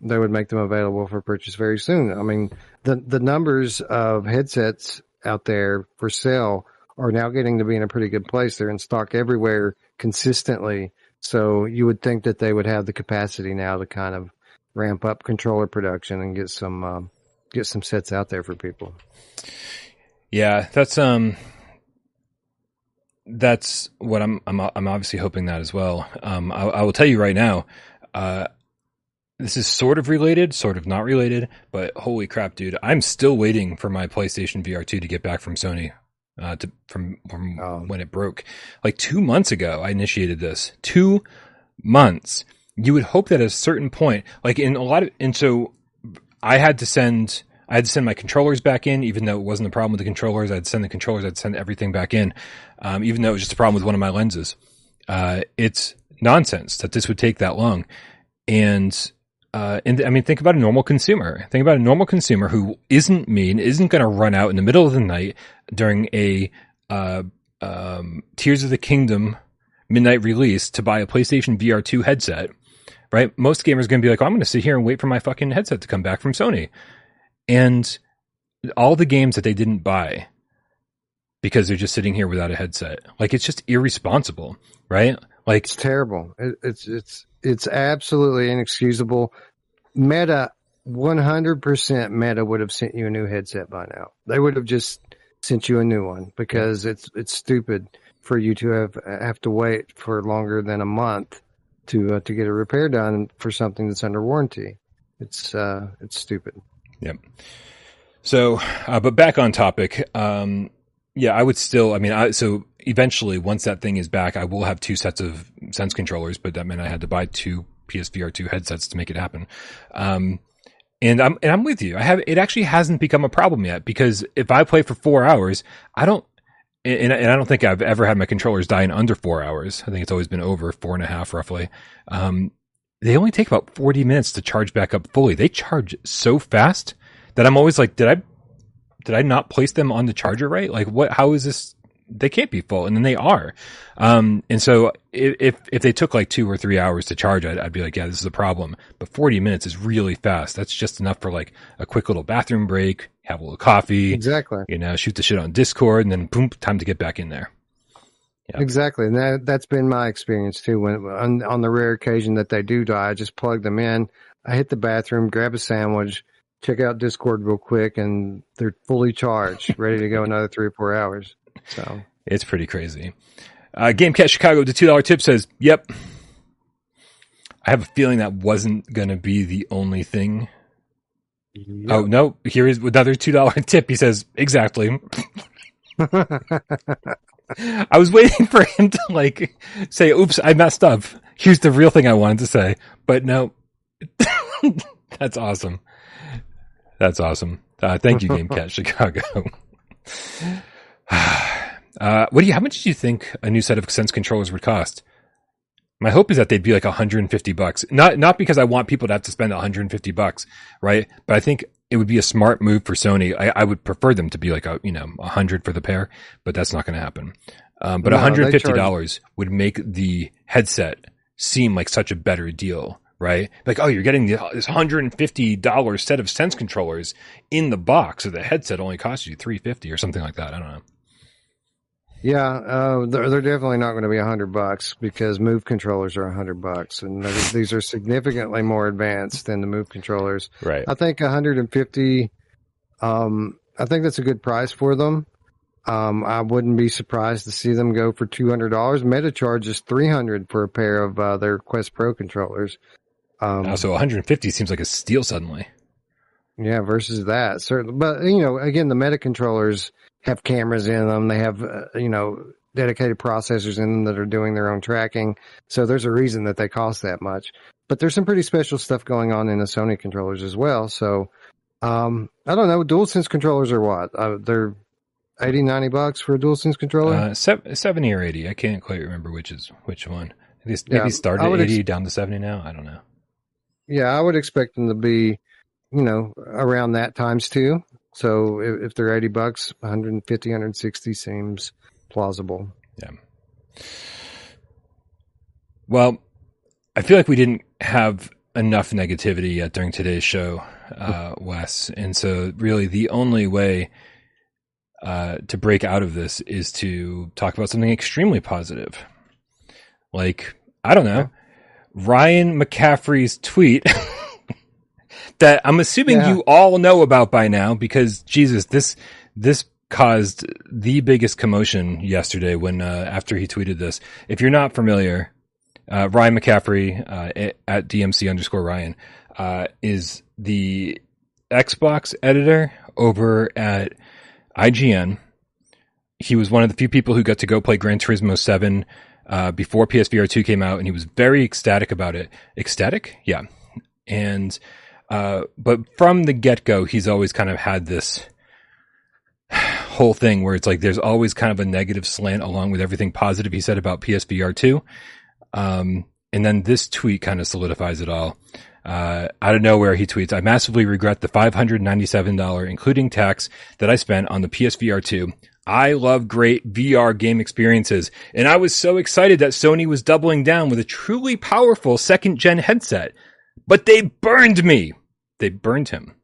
they would make them available for purchase very soon. I mean, the the numbers of headsets out there for sale are now getting to be in a pretty good place. They're in stock everywhere consistently. So you would think that they would have the capacity now to kind of ramp up controller production and get some um, get some sets out there for people. Yeah, that's um that's what I'm I'm I'm obviously hoping that as well. Um I, I will tell you right now, uh this is sort of related, sort of not related, but holy crap, dude, I'm still waiting for my PlayStation VR 2 to get back from Sony. Uh, to, from from Oh. when it broke, like two months ago, I initiated this. Two months. You would hope that at a certain point, like in a lot of, and so I had to send I had to send my controllers back in, even though it wasn't a problem with the controllers. I'd send the controllers, I'd send everything back in, um, even though it was just a problem with one of my lenses. Uh, it's nonsense that this would take that long. And uh, and I mean, think about a normal consumer. Think about a normal consumer who isn't mean, isn't going to run out in the middle of the night during a uh, um, Tears of the Kingdom midnight release to buy a PlayStation VR 2 headset, right? Most gamers are going to be like, oh, I'm going to sit here and wait for my fucking headset to come back from Sony. And all the games that they didn't buy because they're just sitting here without a headset, like it's just irresponsible, right? Like it's terrible. It, it's it's it's absolutely inexcusable. Meta, one hundred percent, Meta would have sent you a new headset by now. They would have just sent you a new one because it's it's stupid for you to have have to wait for longer than a month to uh, to get a repair done for something that's under warranty. It's uh it's stupid. Yep. So, uh, but back on topic. Um, yeah, I would still. I mean, I, so eventually, once that thing is back, I will have two sets of sense controllers, but that meant I had to buy two PSVR two headsets to make it happen. Um, and I'm and I'm with you. I have it actually hasn't become a problem yet because if I play for four hours, I don't. And, and I don't think I've ever had my controllers die in under four hours. I think it's always been over four and a half, roughly. Um, they only take about 40 minutes to charge back up fully. They charge so fast that I'm always like, did I, did I not place them on the charger right? Like what, how is this they can't be full, and then they are. Um, and so if if they took like two or three hours to charge, I'd, I'd, be like, yeah, this is a problem. But forty minutes is really fast. That's just enough for like a quick little bathroom break, have a little coffee, exactly. You know, shoot the shit on Discord, and then boom, time to get back in there. Yeah. Exactly, and that that's been my experience too. When on, on the rare occasion that they do die, I just plug them in. I hit the bathroom, grab a sandwich, check out Discord real quick, and they're fully charged, [laughs] ready to go another three or four hours. So it's pretty crazy. Uh, Cat Chicago, the two dollar tip says, "Yep." I have a feeling that wasn't going to be the only thing. Yep. Oh no! Here is another two dollar [laughs] tip. He says, "Exactly." [laughs] I was waiting for him to like say, "Oops, I messed up." Here's the real thing I wanted to say, but no. That's awesome. That's awesome. Uh, thank you, GameCat [laughs] Chicago. [sighs] [sighs] uh, what do you? How much do you think a new set of Sense controllers would cost? My hope is that they'd be like 150 bucks. Not not because I want people to have to spend 150 bucks, right? But I think it would be a smart move for Sony. I, I would prefer them to be like a you know 100 for the pair, but that's not going to happen. Um, but no, 150 dollars charge- would make the headset seem like such a better deal, right? Like, oh, you're getting this $150 set of Sense controllers in the box, so the headset only costs you 350 or something like that. I don't know. Yeah, uh, they're, they're, definitely not going to be a hundred bucks because Move controllers are a hundred bucks, and these are significantly more advanced than the Move controllers. Right. I think 150. Um, I think that's a good price for them. Um, I wouldn't be surprised to see them go for two hundred dollars. Meta charges three hundred for a pair of uh, their Quest Pro controllers. Um, so 150 seems like a steal suddenly. Yeah, versus that certainly, but you know, again, the Meta controllers have cameras in them. They have, uh, you know, dedicated processors in them that are doing their own tracking. So there's a reason that they cost that much. But there's some pretty special stuff going on in the Sony controllers as well. So, um, I don't know. DualSense controllers are what? Uh, they're 80, 90 bucks for a DualSense controller? Uh, 70 or 80. I can't quite remember which is which one. Maybe yeah, start at 80 ex- down to 70 now. I don't know. Yeah, I would expect them to be, you know, around that times two. So if, if they're 80 bucks, 150, 160 seems plausible. Yeah. Well, I feel like we didn't have enough negativity yet during today's show, uh, [laughs] Wes. And so really the only way, uh, to break out of this is to talk about something extremely positive. Like, I don't know, Ryan McCaffrey's tweet [laughs] that I'm assuming yeah. you all know about by now because Jesus, this this caused the biggest commotion yesterday when uh, after he tweeted this. If you're not familiar, uh, Ryan McCaffrey uh, at DMC underscore Ryan uh, is the Xbox editor over at IGN. He was one of the few people who got to go play Gran Turismo 7 uh, before PSVR 2 came out, and he was very ecstatic about it. Ecstatic? Yeah. And uh, but from the get go, he's always kind of had this [sighs] whole thing where it's like there's always kind of a negative slant along with everything positive he said about PSVR 2. Um, and then this tweet kind of solidifies it all. Uh, out of nowhere, he tweets, I massively regret the $597, including tax, that I spent on the PSVR 2. I love great VR game experiences, and I was so excited that Sony was doubling down with a truly powerful second gen headset. But they burned me. They burned him.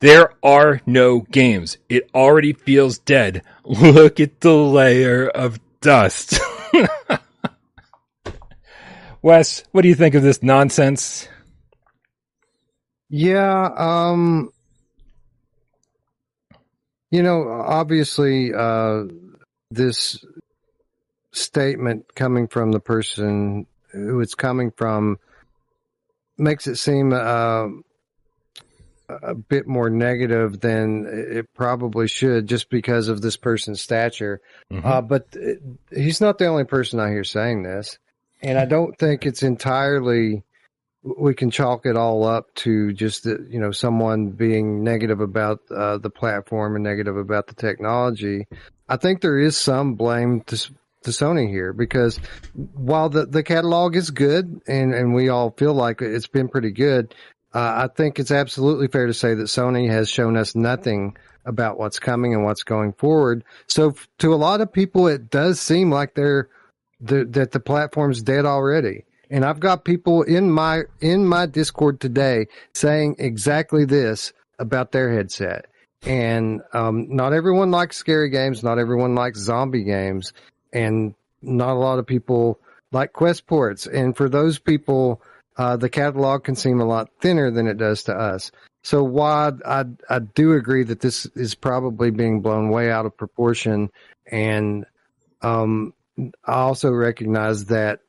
There are no games. It already feels dead. [laughs] Look at the layer of dust. [laughs] Wes, what do you think of this nonsense? Yeah, um, you know, obviously, uh, this statement coming from the person who it's coming from makes it seem uh, a bit more negative than it probably should, just because of this person's stature. Mm-hmm. Uh, but it, he's not the only person I hear saying this, and I don't think it's entirely we can chalk it all up to just the, you know someone being negative about uh, the platform and negative about the technology. I think there is some blame to, to Sony here because while the, the catalog is good and, and we all feel like it's been pretty good, uh, I think it's absolutely fair to say that Sony has shown us nothing about what's coming and what's going forward. So to a lot of people, it does seem like they're the, that the platform's dead already. And I've got people in my in my Discord today saying exactly this about their headset. And um, not everyone likes scary games. Not everyone likes zombie games, and not a lot of people like quest ports. And for those people, uh, the catalog can seem a lot thinner than it does to us. So while I I do agree that this is probably being blown way out of proportion, and um, I also recognize that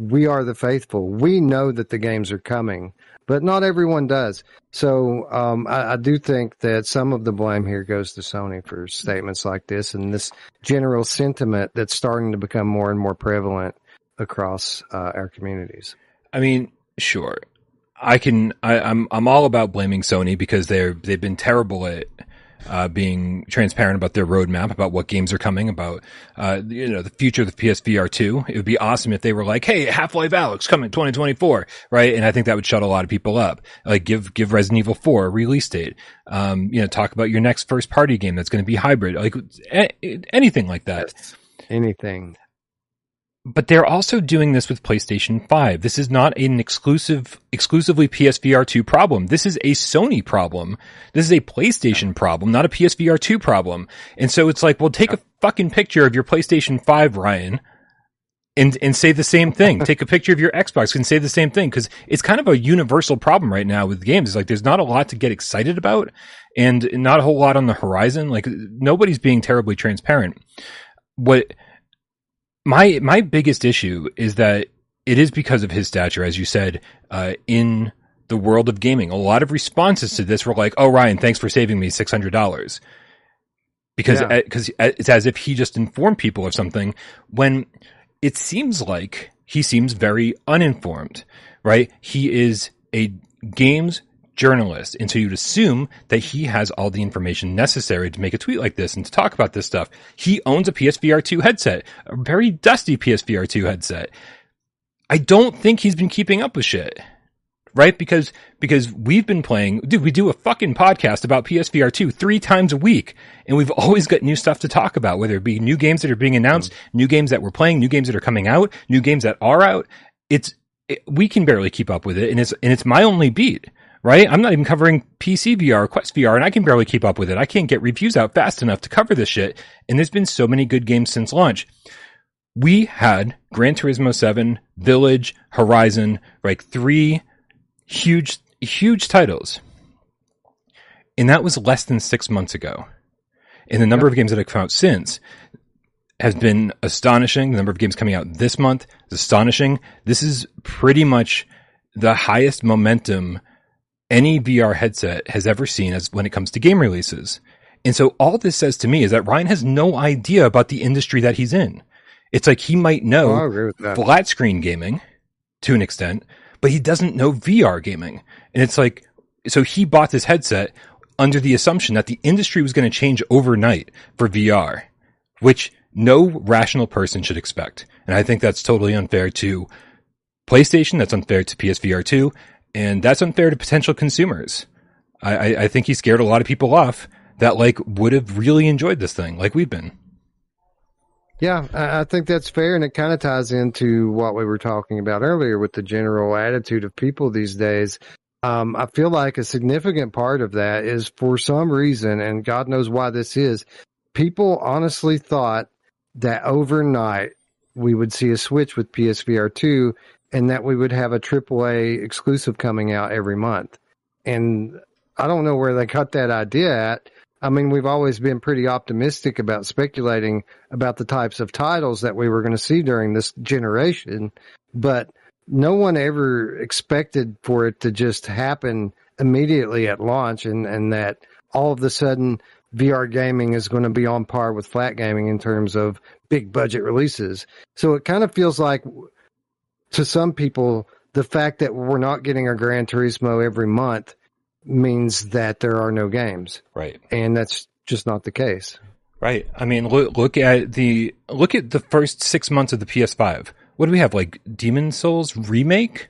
we are the faithful. We know that the games are coming, but not everyone does. So um, I, I, do think that some of the blame here goes to Sony for statements like this and this general sentiment that's starting to become more and more prevalent across uh, our communities. I mean, sure, I can. I, I'm I'm all about blaming Sony because they're they've been terrible at uh, being transparent about their roadmap, about what games are coming, about uh, you know the future of the PSVR two. It would be awesome if they were like, "Hey, Half Life Alyx coming 2024," right? And I think that would shut a lot of people up. Like, give give Resident Evil 4 a release date. Um, you know, talk about your next first party game that's going to be hybrid, like anything like that. Anything but they're also doing this with PlayStation 5. This is not an exclusive, exclusively PSVR 2 problem. This is a Sony problem. This is a PlayStation problem, not a PSVR 2 problem. And so it's like, well, take a fucking picture of your PlayStation 5, Ryan, and, and say the same thing. [laughs] take a picture of your Xbox and say the same thing. Cause it's kind of a universal problem right now with games. It's like, there's not a lot to get excited about and not a whole lot on the horizon. Like nobody's being terribly transparent. What, my my biggest issue is that it is because of his stature, as you said, uh, in the world of gaming. A lot of responses to this were like, "Oh, Ryan, thanks for saving me six hundred dollars," because because yeah. Uh, it's as if he just informed people of something when it seems like he seems very uninformed. Right? He is a games journalist. And so you'd assume that he has all the information necessary to make a tweet like this and to talk about this stuff. He owns a PSVR 2 headset, a very dusty PSVR 2 headset. I don't think he's been keeping up with shit. Right? Because, because we've been playing, dude, we do a fucking podcast about PSVR 2 three times a week. And we've always got new stuff to talk about, whether it be new games that are being announced, mm-hmm. new games that we're playing, new games that are coming out, new games that are out. It's, it, we can barely keep up with it. And it's, and it's my only beat right? I'm not even covering PC VR, Quest VR, and I can barely keep up with it. I can't get reviews out fast enough to cover this shit. And there's been so many good games since launch. We had Gran Turismo 7, Village, Horizon, like three huge, huge titles. And that was less than six months ago. And the number of games that have come out since has been astonishing. The number of games coming out this month is astonishing. This is pretty much the highest momentum any VR headset has ever seen as when it comes to game releases. And so all this says to me is that Ryan has no idea about the industry that he's in. It's like he might know oh, flat screen gaming to an extent, but he doesn't know VR gaming. And it's like, so he bought this headset under the assumption that the industry was going to change overnight for VR, which no rational person should expect. And I think that's totally unfair to PlayStation. That's unfair to PSVR 2. And that's unfair to potential consumers. I, I, think he scared a lot of people off that like would have really enjoyed this thing like we've been. Yeah, I think that's fair, and it kind of ties into what we were talking about earlier with the general attitude of people these days. Um, I feel like a significant part of that is for some reason, and God knows why this is, people honestly thought that overnight we would see a switch with PSVR 2 and that we would have a AAA exclusive coming out every month. And I don't know where they got that idea at. I mean, we've always been pretty optimistic about speculating about the types of titles that we were going to see during this generation, but no one ever expected for it to just happen immediately at launch and, and that all of a sudden VR gaming is going to be on par with flat gaming in terms of big budget releases. So it kind of feels like to some people, the fact that we're not getting a Gran Turismo every month means that there are no games. Right. And that's just not the case. Right. I mean, look, look at the, look at the first six months of the PS5. What do we have? Like Demon's Souls remake?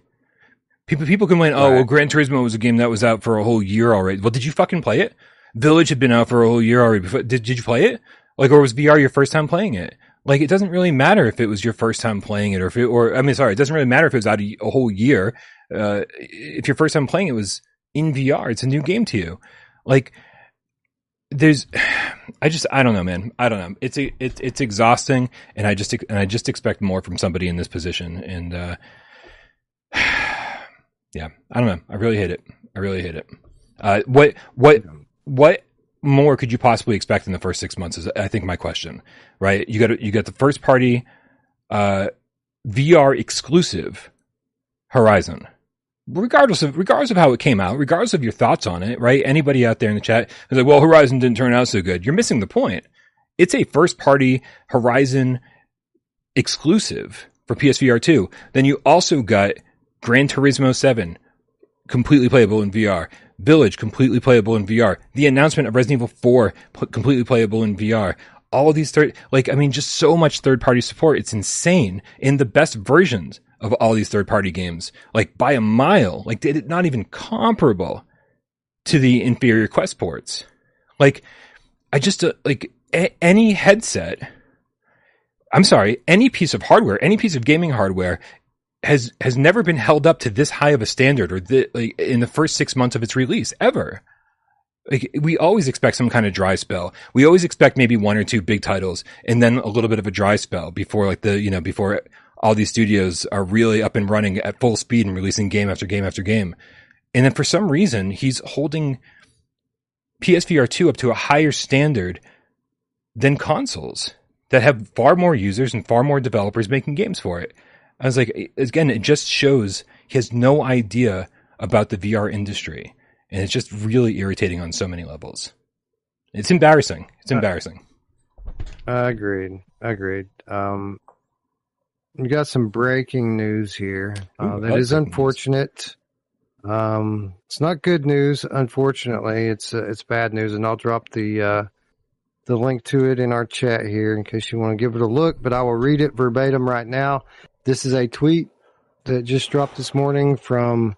People, people complain, oh, well, Gran Turismo was a game that was out for a whole year already. Well, did you fucking play it? Village had been out for a whole year already. Before. Did did you play it? Like, or was VR your first time playing it? Like, it doesn't really matter if it was your first time playing it, or if it, or I mean, sorry, it doesn't really matter if it was out a, a whole year. Uh, if your first time playing it was in VR, it's a new game to you. Like, there's, [sighs] I just, I don't know, man. I don't know. It's a, it's it's exhausting, and I just, and I just expect more from somebody in this position, and uh, [sighs] yeah, I don't know. I really hate it. I really hate it. Uh, what, what what more could you possibly expect in the first six months? Is I think my question, right? You got you got the first party uh, VR exclusive Horizon, regardless of regardless of how it came out, regardless of your thoughts on it, right? Anybody out there in the chat is like, "Well, Horizon didn't turn out so good." You're missing the point. It's a first party Horizon exclusive for PSVR 2. Then you also got Gran Turismo 7 completely playable in VR. Village completely playable in VR. The announcement of Resident Evil 4 completely playable in VR. All of these third, like, I mean, just so much third party support. It's insane in the best versions of all these third party games, like by a mile, like it's not even comparable to the inferior Quest ports. Like, I just, uh, like, a- any headset, I'm sorry, any piece of hardware, any piece of gaming hardware has has never been held up to this high of a standard or the, like, in the first six months of its release ever. Like we always expect some kind of dry spell. We always expect maybe one or two big titles and then a little bit of a dry spell before like the you know before all these studios are really up and running at full speed and releasing game after game after game. And then for some reason he's holding PSVR 2 up to a higher standard than consoles that have far more users and far more developers making games for it. I was like, again, it just shows he has no idea about the VR industry. And it's just really irritating on so many levels. It's embarrassing. It's embarrassing. Uh, agreed. Agreed. Um, we got some breaking news here. Uh, Ooh, that I like unfortunate. Um, it's not good news. Unfortunately, it's uh, it's bad news, and I'll drop the uh, the link to it in our chat here in case you want to give it a look. But I will read it verbatim right now. This is a tweet that just dropped this morning from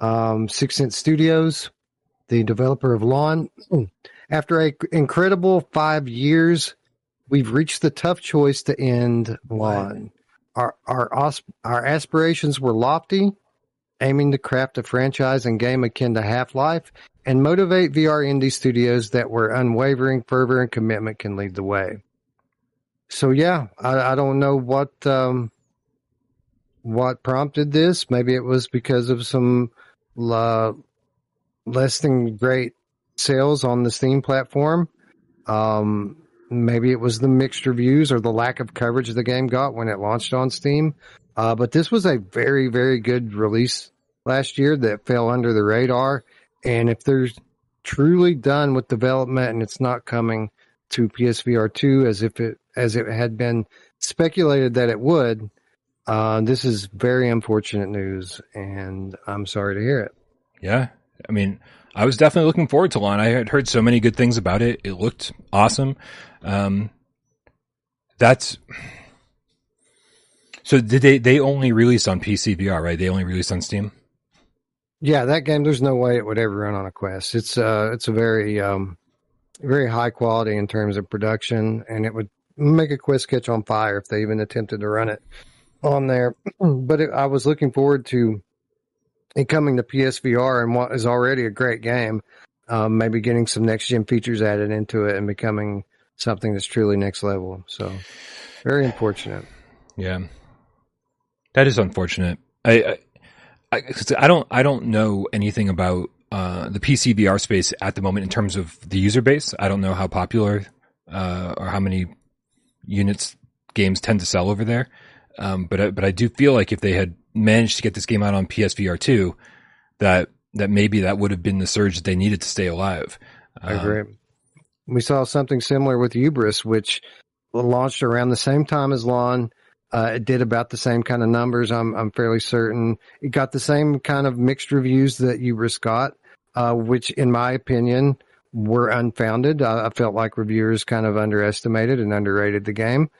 um, Six Sense Studios, the developer of Lawn. [clears throat] After a incredible five years, we've reached the tough choice to end Lawn. Our our our aspirations were lofty, aiming to craft a franchise and game akin to Half Life, and motivate VR indie studios that where unwavering fervor and commitment can lead the way. So yeah, I, I don't know what um, what prompted this. Maybe it was because of some uh, less than great sales on the Steam platform. Um, maybe it was the mixed reviews or the lack of coverage the game got when it launched on Steam. Uh, but this was a very, very good release last year that fell under the radar. And if there's truly done with development and it's not coming to PSVR 2 as if it, as it had been speculated that it would, uh, this is very unfortunate news and I'm sorry to hear it. Yeah. I mean, I was definitely looking forward to Lawn. I had heard so many good things about it. It looked awesome. Um, that's So did they? They only released on PC VR, right? They only released on Steam. Yeah, that game. There's no way it would ever run on a Quest. It's uh, it's a very um, very high quality in terms of production, and it would make a Quest catch on fire if they even attempted to run it on there. [clears throat] but it, I was looking forward to it coming to PSVR and what is already a great game. Um, maybe getting some next gen features added into it and becoming something that's truly next level. So very unfortunate. Yeah, that is unfortunate. I, I, I, I don't, I don't know anything about uh, the PC VR space at the moment in terms of the user base. I don't know how popular uh, or how many units games tend to sell over there. Um, but I, but I do feel like if they had managed to get this game out on PSVR two, that that maybe that would have been the surge that they needed to stay alive. I agree. Um, we saw something similar with Hubris, which launched around the same time as Lawn. Uh, it did about the same kind of numbers. I'm I'm fairly certain it got the same kind of mixed reviews that Hubris got, uh, which in my opinion were unfounded. I, I, felt like reviewers kind of underestimated and underrated the game.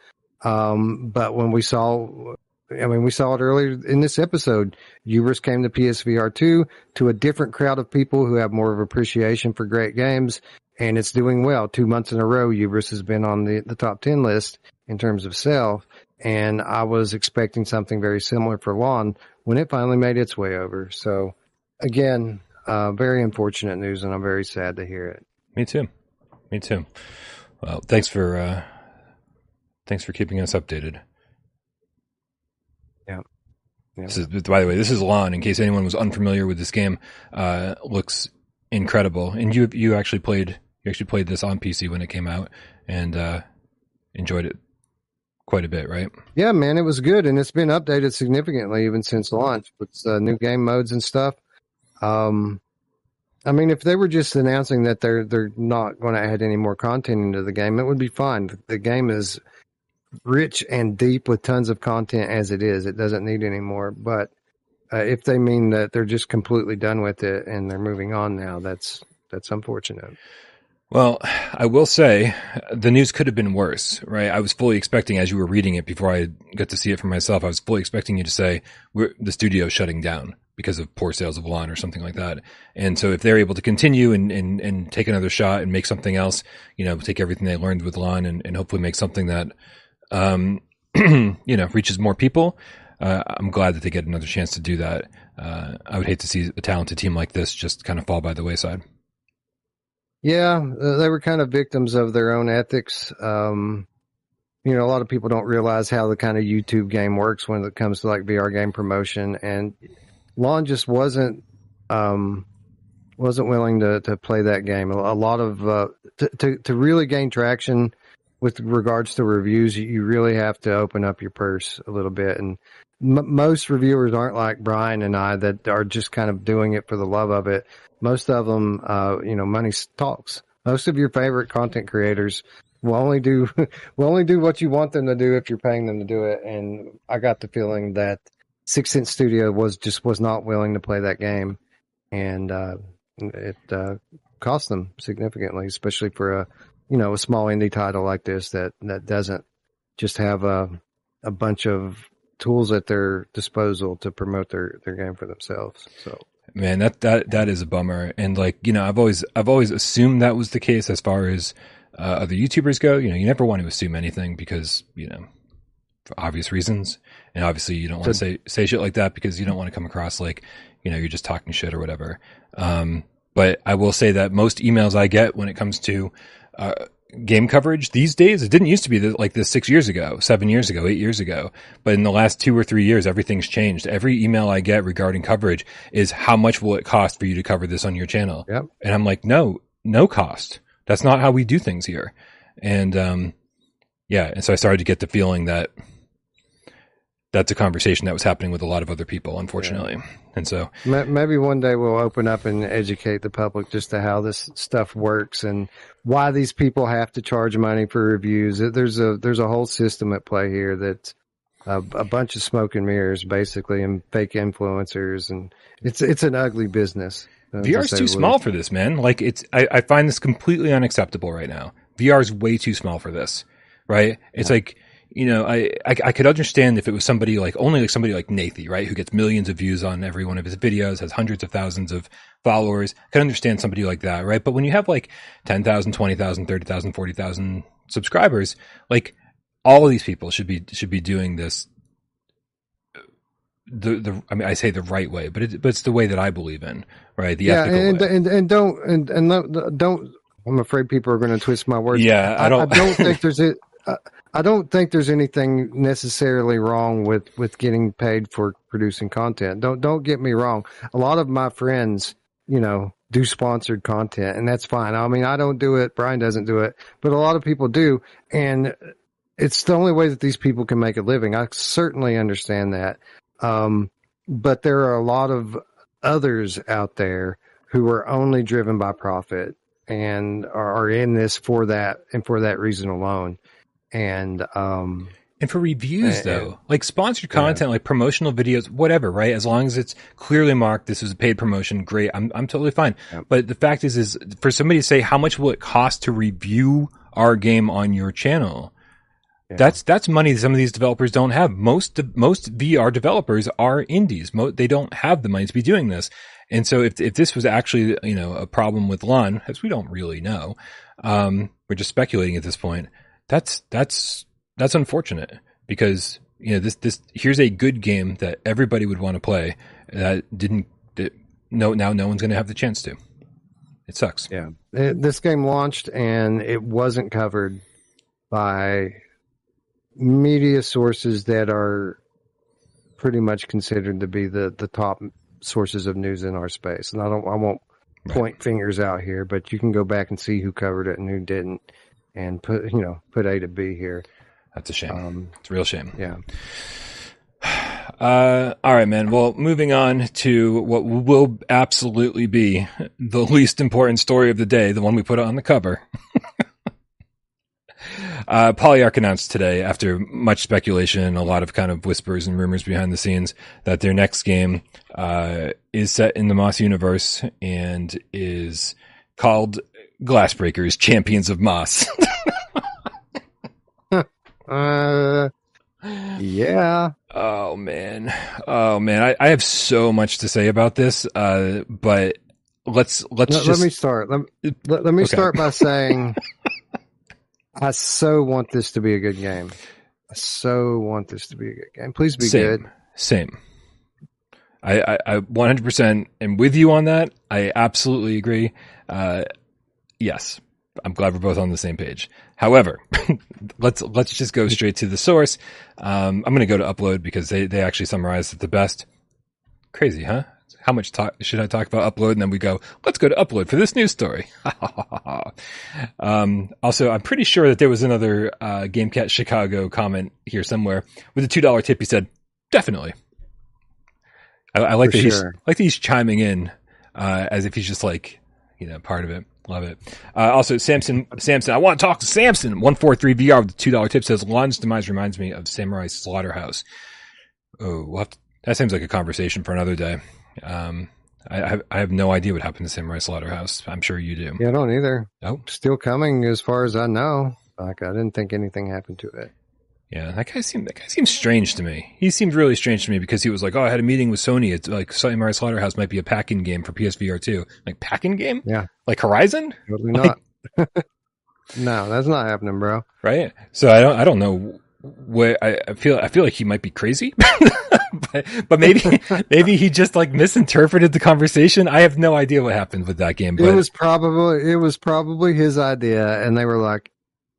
Um, but when we saw, I mean, we saw it earlier in this episode. Hubris came to PSVR two to a different crowd of people who have more of appreciation for great games, and it's doing well. Two months in a row, Hubris has been on the the top ten list in terms of sale. And I was expecting something very similar for Lawn when it finally made its way over. So, again, uh, very unfortunate news, and I'm very sad to hear it. Me too. Me too. Well, thanks for uh, thanks for keeping us updated. Yeah. yeah. This is, by the way, this is Lawn. In case anyone was unfamiliar with this game, uh, looks incredible. And you you actually played you actually played this on PC when it came out and uh, enjoyed it quite a bit, right? Yeah, man, it was good, and it's been updated significantly even since launch with uh, new game modes and stuff. Um, I mean, if they were just announcing that they're they're not going to add any more content into the game, it would be fine. The game is rich and deep with tons of content as it is. It doesn't need any more. But uh, if they mean that they're just completely done with it and they're moving on now, that's that's unfortunate. Well, I will say the news could have been worse, right? I was fully expecting, as you were reading it before I got to see it for myself, I was fully expecting you to say the studio shutting down because of poor sales of Lawn or something like that. And so if they're able to continue and, and, and take another shot and make something else, you know, take everything they learned with Lawn and, and hopefully make something that, um, [clears throat] you know, reaches more people. Uh, I'm glad that they get another chance to do that. Uh, I would hate to see a talented team like this just kind of fall by the wayside. Yeah, uh, they were kind of victims of their own ethics. Um, you know, a lot of people don't realize how the kind of YouTube game works when it comes to like VR game promotion. And Lawn just wasn't um, wasn't willing to to play that game. A, lot of uh, to, to to really gain traction with regards to reviews, you really have to open up your purse a little bit. And m- most reviewers aren't like Brian and I that are just kind of doing it for the love of it. Most of them, uh, you know, money talks. Most of your favorite content creators will only do [laughs] will only do what you want them to do if you're paying them to do it. And I got the feeling that Six Sense Studio was just was not willing to play that game, and uh, it uh, cost them significantly, especially for a you know a small indie title like this that that doesn't just have a a bunch of tools at their disposal to promote their their game for themselves. So man, that that that is a bummer. And like you know, I've always I've always assumed that was the case as far as uh, other YouTubers go. You know, you never want to assume anything because you know for obvious reasons. And obviously you don't want to say, say shit like that because you don't want to come across like, you know, you're just talking shit or whatever. Um, but I will say that most emails I get when it comes to, uh, game coverage these days, it didn't used to be like this six years ago, seven years ago, eight years ago. But in the last two or three years, everything's changed. Every email I get regarding coverage is how much will it cost for you to cover this on your channel? Yep. And I'm like, no, no cost. That's not how we do things here. And, um, yeah. And so I started to get the feeling that that's a conversation that was happening with a lot of other people, unfortunately. Yeah. And so maybe one day we'll open up and educate the public just to how this stuff works and why these people have to charge money for reviews. There's a there's a whole system at play here that's a, a bunch of smoke and mirrors, basically, and fake influencers, and it's it's an ugly business. VR is too small for this, man. Like it's, I, I find this completely unacceptable right now. VR is way too small for this, right? It's yeah. like you know, I, I, I could understand if it was somebody like only like somebody like Nathie, right, who gets millions of views on every one of his videos, has hundreds of thousands of followers. I could understand somebody like that, right? But when you have like 10,000, 20,000, 30,000, 40,000 subscribers, like all of these people should be should be doing this the the I mean I say the right way, but it, but it's the way that I believe in, right? The yeah, ethical and, way. and and don't and and don't. I'm afraid people are going to twist my words. yeah, I don't. I don't [laughs] think there's a. uh, I don't think there's anything necessarily wrong with with getting paid for producing content. Don't don't get me wrong. A lot of my friends, you know, do sponsored content, and that's fine. I mean, I don't do it. Brian doesn't do it, but a lot of people do, and it's the only way that these people can make a living. I certainly understand that, um, but there are a lot of others out there who are only driven by profit and are, are in this for that and for that reason alone. And um, And for reviews, Uh, though, like sponsored content, like promotional videos, whatever, right? As long as it's clearly marked, this is a paid promotion, great. I'm I'm totally fine. Yep. But the fact is, is for somebody to say how much will it cost to review our game on your channel? Yeah. That's that's money that some of these developers don't have. Most most VR developers are indies. Mo- they don't have the money to be doing this. And so if if this was actually you know a problem with Lon, as we don't really know, um, we're just speculating at this point. That's that's that's unfortunate because you know this this here's a good game that everybody would want to play that didn't that no now no one's going to have the chance to. It sucks. yeah, it, this game launched and it wasn't covered by media sources that are pretty much considered to be the the top sources of news in our space. And I don't I won't Right. point fingers out here, but you can go back and see who covered it and who didn't, and put you know put A to B here. That's a shame. Um, it's a real shame. yeah. [sighs] Uh, all right, man. Well, moving on to what will absolutely be the least important story of the day, the one we put on the cover. [laughs] uh, Polyarc announced today, after much speculation and a lot of kind of whispers and rumors behind the scenes, that their next game uh, is set in the Moss universe and is called Glassbreakers Champions of Moss. [laughs] Uh, yeah. Oh man. Oh man. I, I have so much to say about this. Uh, but let's, let's Let, just, let me start. Let, let, let me Okay. start by [laughs] saying I so want this to be a good game. I so want this to be a good game. Please be same, good. same. I, I, I 100% am with you on that. I absolutely agree. Uh, yes. I'm glad we're both on the same page. However, [laughs] let's let's just go straight to the source. Um, I'm going to go to upload because they they actually summarize it the best. Crazy, huh? How much talk should I talk about upload? And then we go, let's go to upload for this news story. [laughs] um, also, I'm pretty sure that there was another uh, GameCat Chicago comment here somewhere with a two dollar tip. He said, definitely. I, I like For that he's sure. like that he's chiming in uh, as if he's just like you know part of it. Love it. Uh, also, Samson, Samson, I want to talk to Samson. One four three VR with the two dollar tip says Lon's demise reminds me of Samurai Slaughterhouse. Oh, we'll have to, that seems like a conversation for another day. Um, I, I have, I have no idea what happened to Samurai Slaughterhouse. I'm sure you do. Yeah, I don't either. Oh, Still coming as far as I know. Like I didn't think anything happened to it. Yeah. That guy seemed that guy seems strange to me. He seemed really strange to me because he was like, "Oh, I had a meeting with Sony. It's like Samurai Slaughterhouse might be a packing game for PSVR 2. Like packing game? Yeah. Like Horizon? Totally Like- not. [laughs] no, that's not happening, bro. right? So I don't, I don't know what I, I feel, I feel like he might be crazy, [laughs] but, but maybe, [laughs] maybe he just like misinterpreted the conversation. I have no idea what happened with that game, but It was probably it was probably his idea, and they were like,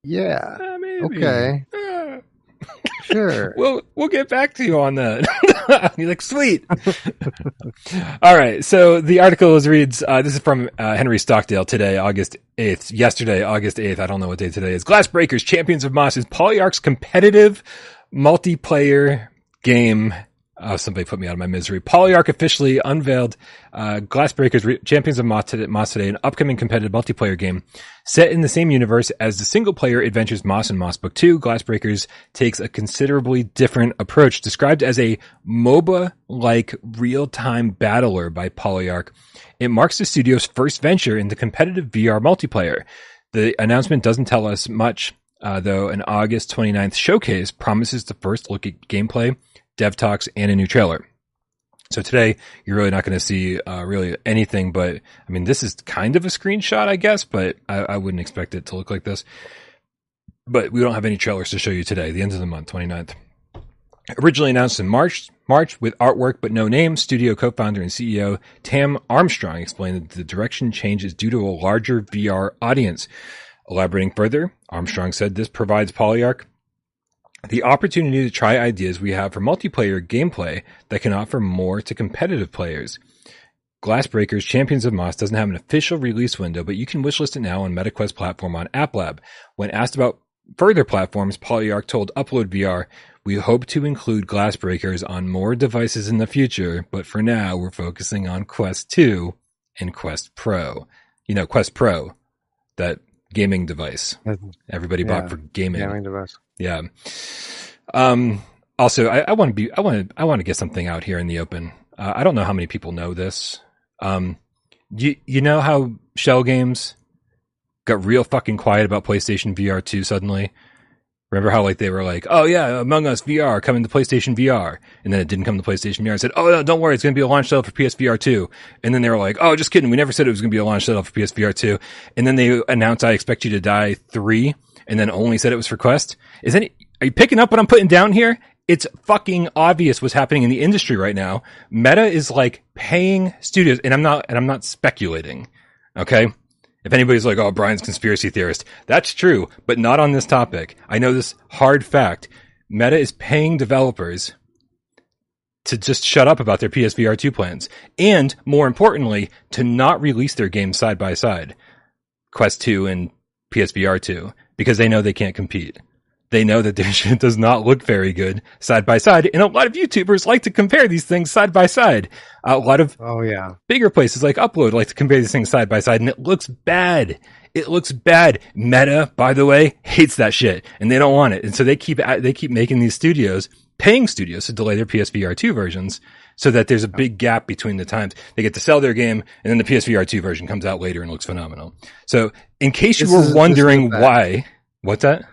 "Yeah, uh, maybe. okay, Uh, sure." [laughs] we'll we'll get back to you on that. [laughs] He's like, sweet. [laughs] All right. So the article is reads. Uh, this is from uh, Henry Stockdale today, August eighth. Yesterday, August eighth. I don't know what day today is. Glassbreakers, Champions of Moss is Polyarc's competitive multiplayer game. Oh, somebody put me out of my misery. Polyarc officially unveiled uh, Glassbreakers Re- Champions of Moss today, Moss today, an upcoming competitive multiplayer game set in the same universe as the single player adventures Moss and Moss Book 2. Glassbreakers takes a considerably different approach, described as a MOBA like real time battler by Polyarc. It marks the studio's first venture into competitive VR multiplayer. The announcement doesn't tell us much uh, though an August 29th showcase promises the first look at gameplay, dev talks, and a new trailer. So today, you're really not going to see uh, really anything, but I mean, this is kind of a screenshot, I guess, but I, I, wouldn't expect it to look like this. But we don't have any trailers to show you today, the end of the month, 29th. Originally announced in March, March with artwork but no name, studio co-founder and CEO Tam Armstrong explained that the direction change is due to a larger VR audience. Elaborating further, Armstrong said this provides Polyarc the opportunity to try ideas we have for multiplayer gameplay that can offer more to competitive players. Glassbreakers Champions of Moss doesn't have an official release window, but you can wishlist it now on MetaQuest platform on AppLab. When asked about further platforms, Polyarc told Upload VR, we hope to include Glassbreakers on more devices in the future, but for now we're focusing on Quest 2 and Quest Pro. You know, Quest Pro, that gaming device everybody yeah, bought for gaming. Gaming device. Yeah. Um, also, I, I want to be, I want to, I want to get something out here in the open. Uh, I don't know how many people know this. Um, you, you know how Schell Games got real fucking quiet about PlayStation VR 2 suddenly? Remember how like they were like, oh yeah, Among Us VR coming to PlayStation VR, and then it didn't come to PlayStation VR. I said, oh no, don't worry, it's going to be a launch title for PSVR 2. And then they were like, oh, just kidding, we never said it was going to be a launch title for PSVR 2. And then they announced I Expect You to Die 3, and then only said it was for Quest. Is any, are you picking up what I'm putting down here? It's fucking obvious what's happening in the industry right now. Meta is like paying studios, and I'm not, and I'm not speculating. Okay. If anybody's like, oh, Brian's conspiracy theorist, that's true, but not on this topic. I know this hard fact. Meta is paying developers to just shut up about their PSVR 2 plans. And more importantly, to not release their games side by side. Quest 2 and PSVR 2 because they know they can't compete they know that [laughs] their shit does not look very good side by side. And a lot of YouTubers like to compare these things side by side. Uh, a lot of oh yeah bigger places like Upload like to compare these things side by side, and it looks bad. It looks bad. Meta, by the way, hates that shit, and they don't want it, and so they keep they keep making these studios, paying studios to delay their PSVR two versions. So that there's a big gap between the times they get to sell their game, and then the PSVR two version comes out later and looks phenomenal. So, in case you this were is, wondering why, what's that?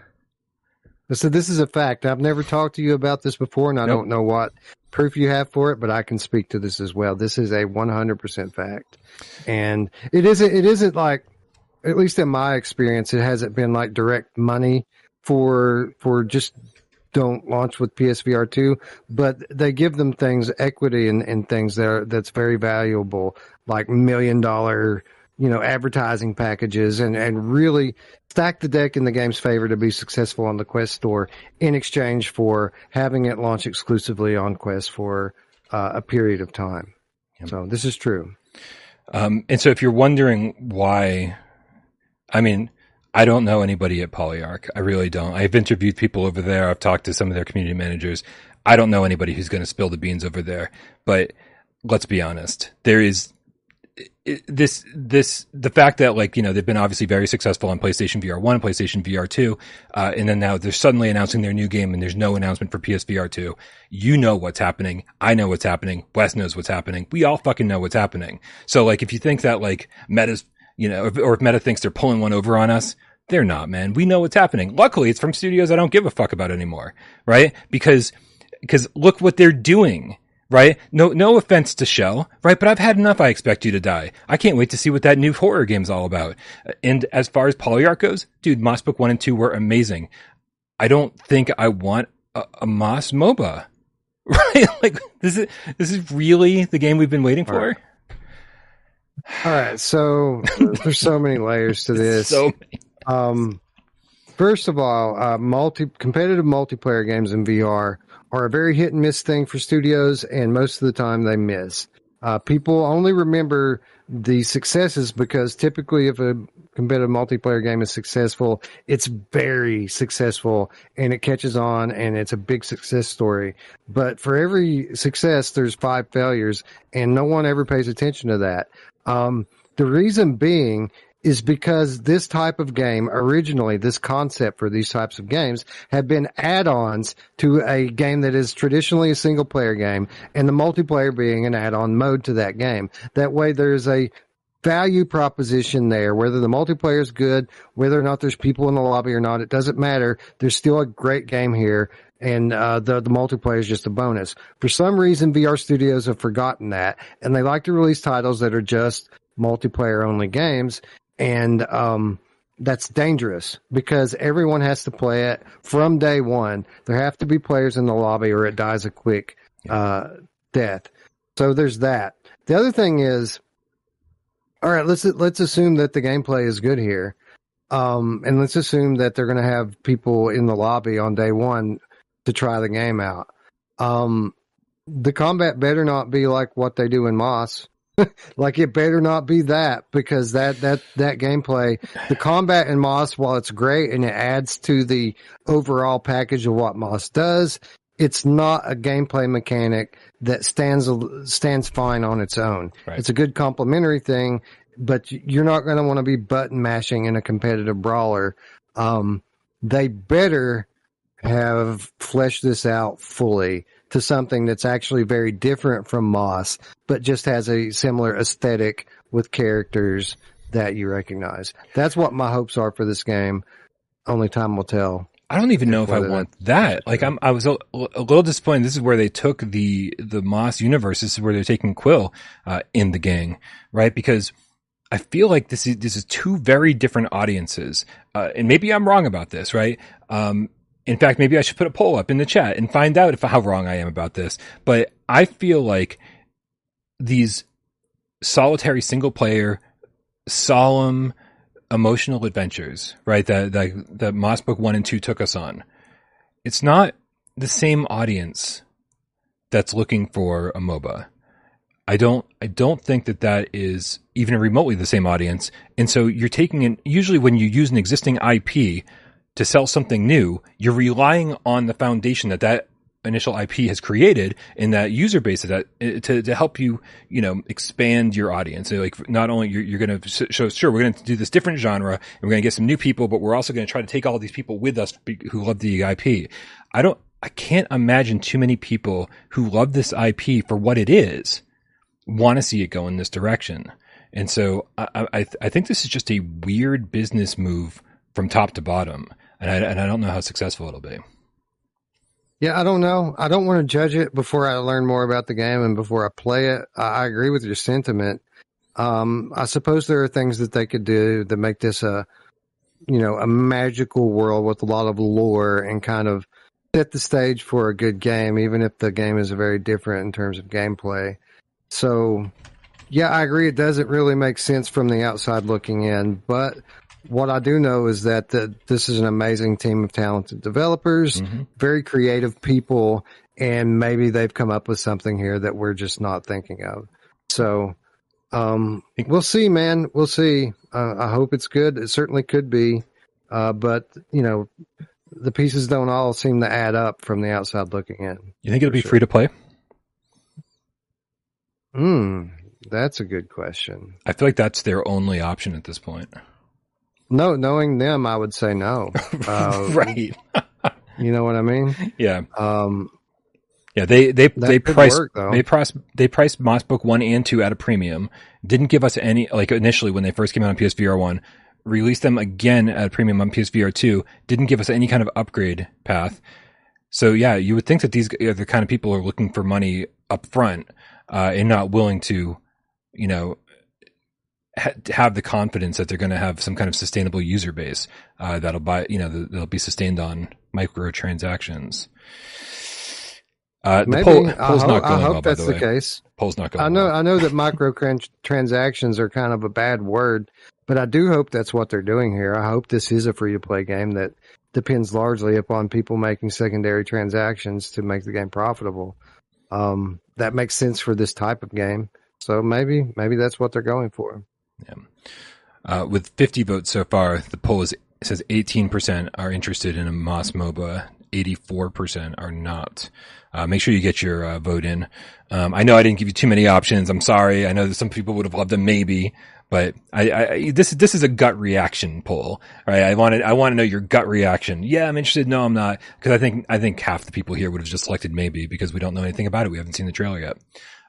So this is a fact. I've never talked to you about this before, and I nope. don't know what proof you have for it, but I can speak to this as well. This is a 100% fact, and it isn't. It isn't like, at least in my experience, it hasn't been like direct money for for just don't launch with PSVR two, but they give them things equity and, and things that are, that's very valuable, like million dollar you know, advertising packages and, and really stack the deck in the game's favor to be successful on the Quest store in exchange for having it launch exclusively on Quest for uh, a period of time. Yep. So this is true. Um, and so if you're wondering why, I mean, I don't know anybody at Polyarc. I really don't. I've interviewed people over there. I've talked to some of their community managers. I don't know anybody who's going to spill the beans over there. But let's be honest. There is this this the fact that like you know they've been obviously very successful on PlayStation VR one, PlayStation VR two, uh, and then now they're suddenly announcing their new game and there's no announcement for PSVR two. You know what's happening. I know what's happening. Wes knows what's happening. We all fucking know what's happening. So like if you think that like Meta's you know or if Meta thinks they're pulling one over on us, they're not, man. We know what's happening. Luckily, it's from studios I don't give a fuck about anymore, right? Because because look what they're doing right? No, no offense to Schell, right? But I've had enough. I expect you to die. I can't wait to see what that new horror game's all about. And as far as Polyarc goes, dude, Moss Book one and two were amazing. I don't think I want a, a Moss MOBA, [laughs] right? like this is this is really the game we've been waiting for. All right. So there's so many layers to [laughs] this. So many. Um, first of all, uh, multi competitive multiplayer games in VR are a very hit and miss thing for studios, and most of the time they miss. Uh, people only remember the successes because typically, if a competitive multiplayer game is successful, it's very successful and it catches on and it's a big success story. But for every success, there's five failures, and no one ever pays attention to that. Um, the reason being is because this type of game originally, this concept for these types of games have been add-ons to a game that is traditionally a single player game and the multiplayer being an add-on mode to that game. That way there's a value proposition there. Whether the multiplayer is good, whether or not there's people in the lobby or not, it doesn't matter. There's still a great game here, and uh, the the multiplayer is just a bonus. For some reason, VR studios have forgotten that, and they like to release titles that are just multiplayer only games, and um, that's dangerous because everyone has to play it from day one. There have to be players in the lobby, or it dies a quick uh, death. So there's that. The other thing is all right, let's let's assume that the gameplay is good here, um, and let's assume that they're going to have people in the lobby on day one to try the game out. Um, the combat better not be like what they do in Moss. [laughs] like it better not be that because that that that gameplay, the combat in Moss, while it's great and it adds to the overall package of what Moss does, it's not a gameplay mechanic that stands stands fine on its own. Right. It's a good complementary thing, but you're not going to want to be button mashing in a competitive brawler. Um, they better have fleshed this out fully to something that's actually very different from Moss, but just has a similar aesthetic with characters that you recognize. That's what my hopes are for this game. Only time will tell. I don't even know if I want that. Like I'm, I was a, a, little disappointed. This is where they took the, the Moss universe. This is where they're taking Quill, uh, in the gang, right? Because I feel like this is, this is two very different audiences. Uh, and maybe I'm wrong about this, right? Um, in fact, maybe I should put a poll up in the chat and find out if how wrong I am about this. But I feel like these solitary single player, solemn, emotional adventures, right? That that that Moss Book One and Two took us on. It's not the same audience that's looking for a MOBA. I don't I don't think that that is even remotely the same audience. And so you're taking in usually when you use an existing IP to sell something new, you're relying on the foundation that that initial IP has created in that user base that eh, to, to help you, you know, expand your audience. So like not only you're, you're going to show, sure, we're going to do this different genre and we're going to get some new people, but we're also going to try to take all these people with us who love the IP. I don't, I can't imagine too many people who love this IP for what it is want to see it go in this direction. And so I, I, I think this is just a weird business move from top to bottom. And I, and I don't know how successful it'll be. Yeah, I don't know. I don't want to judge it before I learn more about the game and before I play it. I, I agree with your sentiment. Um, I suppose there are things that they could do that make this a, you know, a magical world with a lot of lore and kind of set the stage for a good game, even if the game is very different in terms of gameplay. So, yeah, I agree. It doesn't really make sense from the outside looking in, but what I do know is that the, this is an amazing team of talented developers, mm-hmm. very creative people, and maybe they've come up with something here that we're just not thinking of. So, um, we'll see, man. We'll see. Uh, I hope it's good. It certainly could be. Uh, but you know, the pieces don't all seem to add up from the outside looking in. You think it'll be sure. free to play? Hmm, that's a good question. I feel like that's their only option at this point. No, knowing them, I would say no. [laughs] Uh, right. you know what I mean? Yeah. Um, yeah, they they they priced work, they priced they priced Moss Book one and two at a premium. Didn't give us any like initially when they first came out on PSVR one. Released them again at a premium on PSVR two. Didn't give us any kind of upgrade path. So yeah, you would think that these are the kind of people who are looking for money up front uh, and not willing to, you know, ha- have the confidence that they're going to have some kind of sustainable user base uh, that'll buy, you know, that'll be sustained on microtransactions. Uh, Maybe. Poll, poll's not going I hope well, that's the, the case. Poll's not going. I know. Well. I know that microtransactions are kind of a bad word, but I do hope that's what they're doing here. I hope this is a free to play game that depends largely upon people making secondary transactions to make the game profitable. Um, that makes sense for this type of game. So maybe, maybe that's what they're going for. Yeah. Uh, with 50 votes so far, the poll is says 18% are interested in a Moss MOBA, 84% are not. Uh, make sure you get your uh, vote in. Um, I know I didn't give you too many options. I'm sorry. I know that some people would have loved them maybe, but I, I, this this is a gut reaction poll, right? I wanted I want to know your gut reaction. Yeah, I'm interested. No, I'm not, because I think I think half the people here would have just selected maybe because we don't know anything about it. We haven't seen the trailer yet.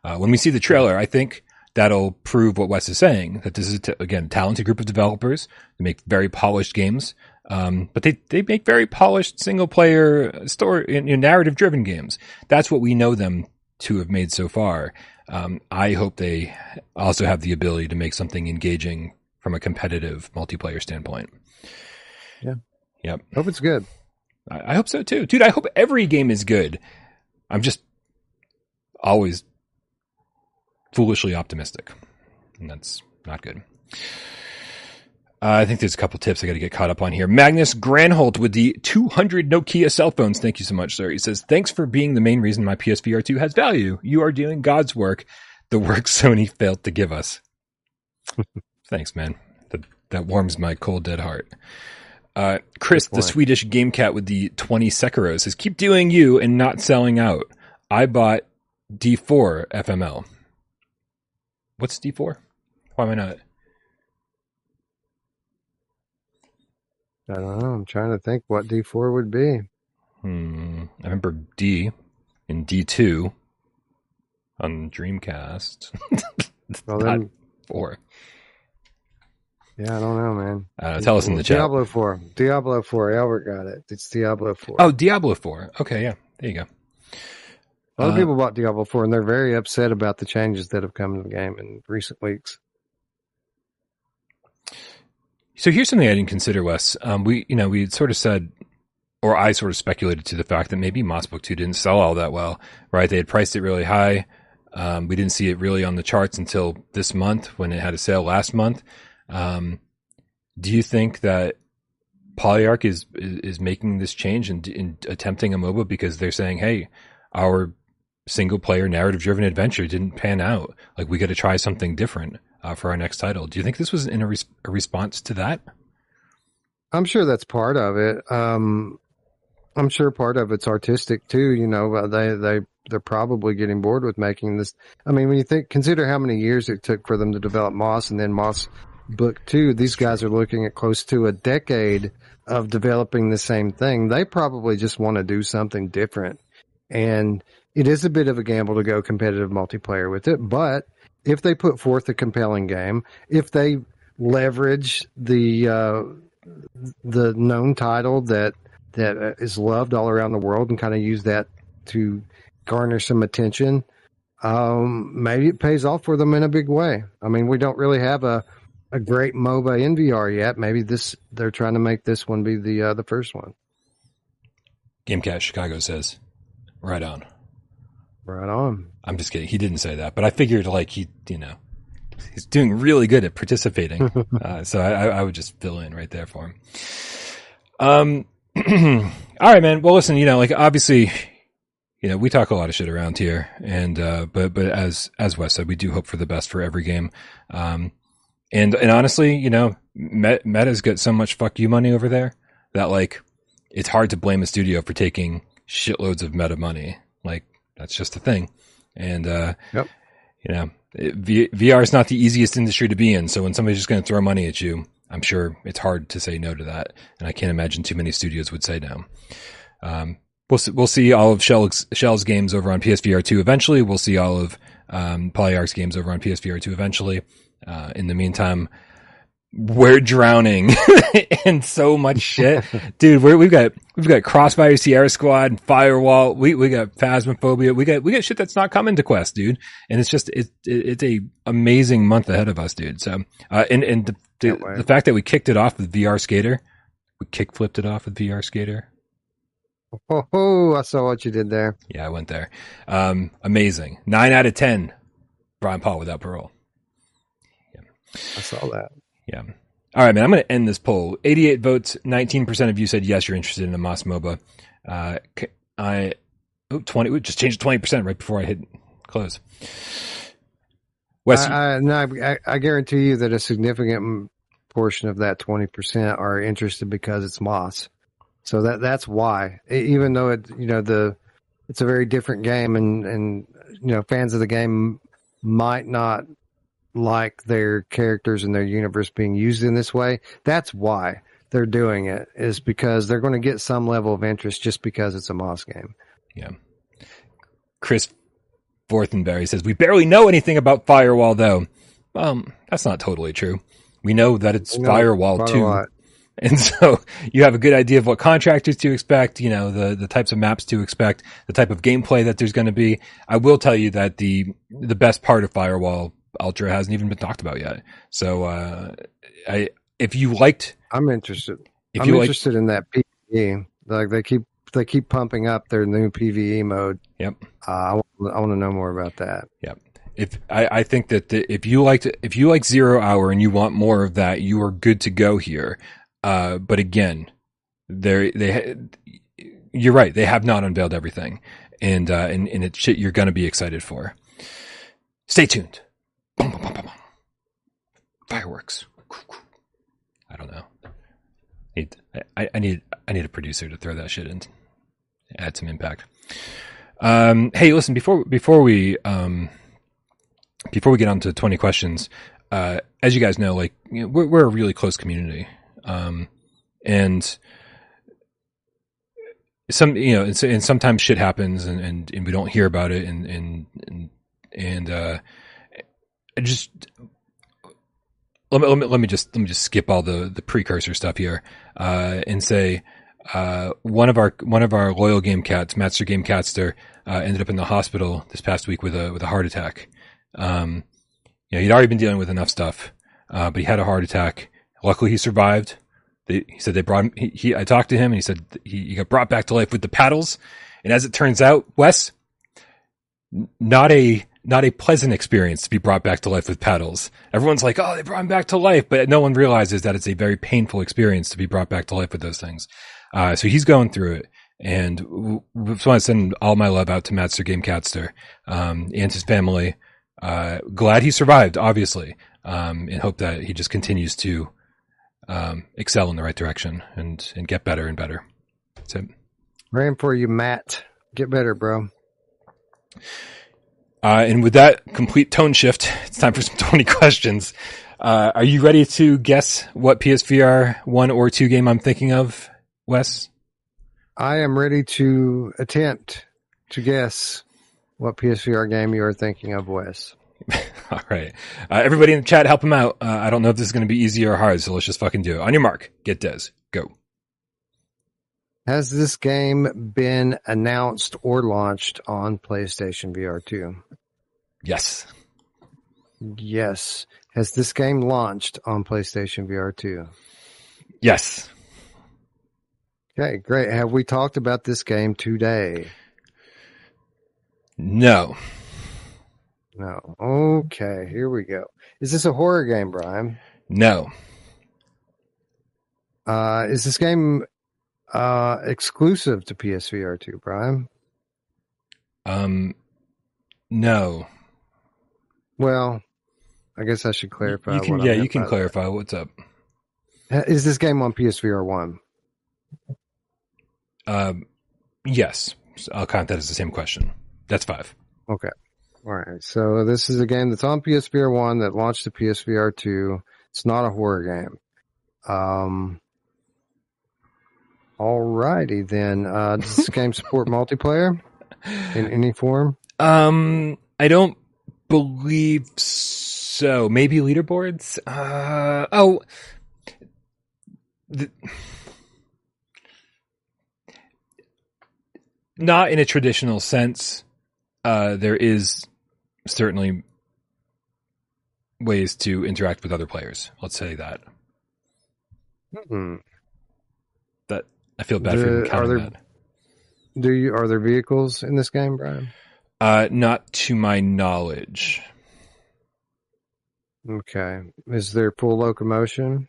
Uh, when we see the trailer, I think that'll prove what Wes is saying that this is t- again a talented group of developers. They make very polished games, um, but they they make very polished single player story you know, narrative driven games. That's what we know them to have made so far. Um, I hope they also have the ability to make something engaging from a competitive multiplayer standpoint. Yeah. Yep. Hope it's good. I, I hope so too, dude. I hope every game is good. I'm just always foolishly optimistic, and that's not good. Uh, I think there's a couple tips I got to get caught up on here. Magnus Granholt with the 200 Nokia cell phones. Thank you so much, sir. He says, thanks for being the main reason my PSVR 2 has value. You are doing God's work, the work [laughs] Sony failed to give us. [laughs] thanks, man. That, that warms my cold, dead heart. Uh, Chris, the Swedish game cat with the 20 Sekiro says, keep doing you and not selling out. I bought D4 FML. What's D4? Why am I not? I don't know. I'm trying to think what D4 would be. Hmm. I remember D in D2 on Dreamcast. [laughs] well, then, four. Yeah, I don't know, man. Uh, tell us in the chat. Diablo 4. Diablo 4. Albert got it. It's Diablo 4. Oh, Diablo 4. Okay, yeah. There you go. A lot of uh, people bought Diablo 4 and they're very upset about the changes that have come to the game in recent weeks. So here's something I didn't consider, Wes. Um, we, you know, we sort of said, or I sort of speculated to the fact that maybe Moss Book 2 didn't sell all that well, right? They had priced it really high. Um, we didn't see it really on the charts until this month when it had a sale last month. Um, do you think that Polyarc is, is, is making this change and, and attempting a MOBA because they're saying, hey, our single player narrative driven adventure didn't pan out. Like we got to try something different uh, for our next title. Do you think this was in a, res- a, response to that? I'm sure that's part of it. Um, I'm sure part of it's artistic too. You know, they they they're probably getting bored with making this. I mean, when you think consider how many years it took for them to develop Moss and then Moss Book Two, these guys are looking at close to a decade of developing the same thing. They probably just want to do something different and it is a bit of a gamble to go competitive multiplayer with it, but if they put forth a compelling game, if they leverage the uh, the known title that that uh, loved all around the world and kind of use that to garner some attention, um, maybe it pays off for them in a big way. I mean, we don't really have a a great MOBA in VR yet. Maybe this they're trying to make this one be the uh, the first one. Gamecat Chicago says, "Right on." Right on. I'm just kidding. He didn't say that, but I figured like he, you know, he's doing really good at participating. [laughs] uh, so I, I, would just fill in right there for him. Um, [clears throat] all right, man. Well, listen, you know, like obviously, you know, we talk a lot of shit around here and, uh, but, but as, as Wes said, we do hope for the best for every game. Um, and, and honestly, you know, Meta's got so much fuck you money over there that like, it's hard to blame a studio for taking shitloads of meta money. That's just a thing. And, uh, yep. you know, it, v- VR is not the easiest industry to be in. So when somebody's just going to throw money at you, I'm sure it's hard to say no to that. And I can't imagine too many studios would say no. Um, we'll see, we'll see all of Shell's, Schell's games over on PSVR 2 eventually. We'll see all of, um, Polyarc's games over on PSVR 2 eventually. Uh, in the meantime, we're drowning [laughs] in so much shit, [laughs] dude. we have got we've got Crossfire Sierra Squad, Firewall. We we got Phasmophobia. We got we got shit that's not coming to Quest, dude. And it's just it's it's a amazing month ahead of us, dude. So uh, and and the the, the fact that we kicked it off with VR Skater, we kick flipped it off with VR Skater. Oh, oh, I saw what you did there. Yeah, I went there. Um, amazing. Nine out of ten. Brian Paul without parole. Yeah, I saw that. Yeah. All right, man. I'm going to end this poll. 88 votes. 19% of you said yes, you're interested in a Moss MOBA. Uh, I, oh, 20, just changed to 20% right before I hit close. Wes, I, I, no, I, I guarantee you that a significant portion of that 20% are interested because it's Moss. So that, that's why, even though it, you know, the, it's a very different game and, and, you know, fans of the game might not like their characters and their universe being used in this way. That's why they're doing it is because they're going to get some level of interest just because it's a Moss game. Yeah. Chris Forthenberry says, We barely know anything about Firewall, though. Um, that's not totally true. We know that it's know Firewall quite a 2. lot. [laughs] And so you have a good idea of what contractors to expect, you know, the, the types of maps to expect, the type of gameplay that there's going to be. I will tell you that the, the best part of Firewall Ultra hasn't even been talked about yet. So, uh, I, if you liked, I'm interested. if I'm you liked, interested in that PVE. Like they keep they keep pumping up their new PVE mode. Yep. Uh, I want, I want to know more about that. Yep. If I, I think that the, if you liked, if you like zero hour and you want more of that, you are good to go here. Uh, but again, they they you're right. They have not unveiled everything, and uh, and and it's shit you're gonna be excited for. Stay tuned. Fireworks. I don't know. Need I, I need I need a producer to throw that shit in, add some impact. Um, hey, listen before before we um before we get on to 20 questions, uh, as you guys know, like you know, we're, we're a really close community. Um, and some, you know, and, and sometimes shit happens and, and, and we don't hear about it. And, and, and, and, uh, I just, let me, let me, let me just, let me just skip all the, the precursor stuff here, uh, and say, uh, one of our, one of our loyal game cats, Master Game Catster, uh, ended up in the hospital this past week with a, with a heart attack. Um, you know, he'd already been dealing with enough stuff, uh, but he had a heart attack. Luckily, he survived. They, he said they brought him. He, he, I talked to him, and he said he, he got brought back to life with the paddles. And as it turns out, Wes, not a not a pleasant experience to be brought back to life with paddles. Everyone's like, "Oh, they brought him back to life," but no one realizes that it's a very painful experience to be brought back to life with those things. Uh, so he's going through it. And w- just want to send all my love out to Master Game Catster um, and his family uh, glad he survived, obviously, um, and hope that he just continues to um, excel in the right direction and and get better and better. That's it. Ran for you, Matt. Get better, bro. Uh, and with that complete tone shift, it's time for some [laughs] 20 questions. Uh, are you ready to guess what PSVR one or two game I'm thinking of, Wes? I am ready to attempt to guess what PSVR game you are thinking of, Wes. [laughs] All right. Uh, everybody in the chat, help him out. Uh, I don't know if this is going to be easy or hard, so let's just fucking do it. On your mark, get Des. Go. Has this game been announced or launched on PlayStation VR 2? Yes. Yes. Has this game launched on PlayStation VR 2? Yes. Okay, great. Have we talked about this game today? No. No. Okay, here we go. Is this a horror game, Brian? No. Uh, is this game uh, exclusive to PSVR 2, Brian? Um, no. Well, I guess I should clarify. You can, yeah, you can by that. clarify what's up. Is this game on PSVR 1? Um, yes. I'll count that as the same question. That's five. Okay. All right. So this is a game that's on PSVR 1 that launched to PSVR 2. It's not a horror game. Um, all righty then. Uh, does this game support [laughs] multiplayer in any form? Um, I don't believe so. Maybe leaderboards. Uh, oh, the, not in a traditional sense. Uh, there is certainly ways to interact with other players. Let's say that. Hmm. I feel bad for The- are there- that. Do you are there vehicles in this game, Brian? Uh, not to my knowledge. Okay. Is there full locomotion?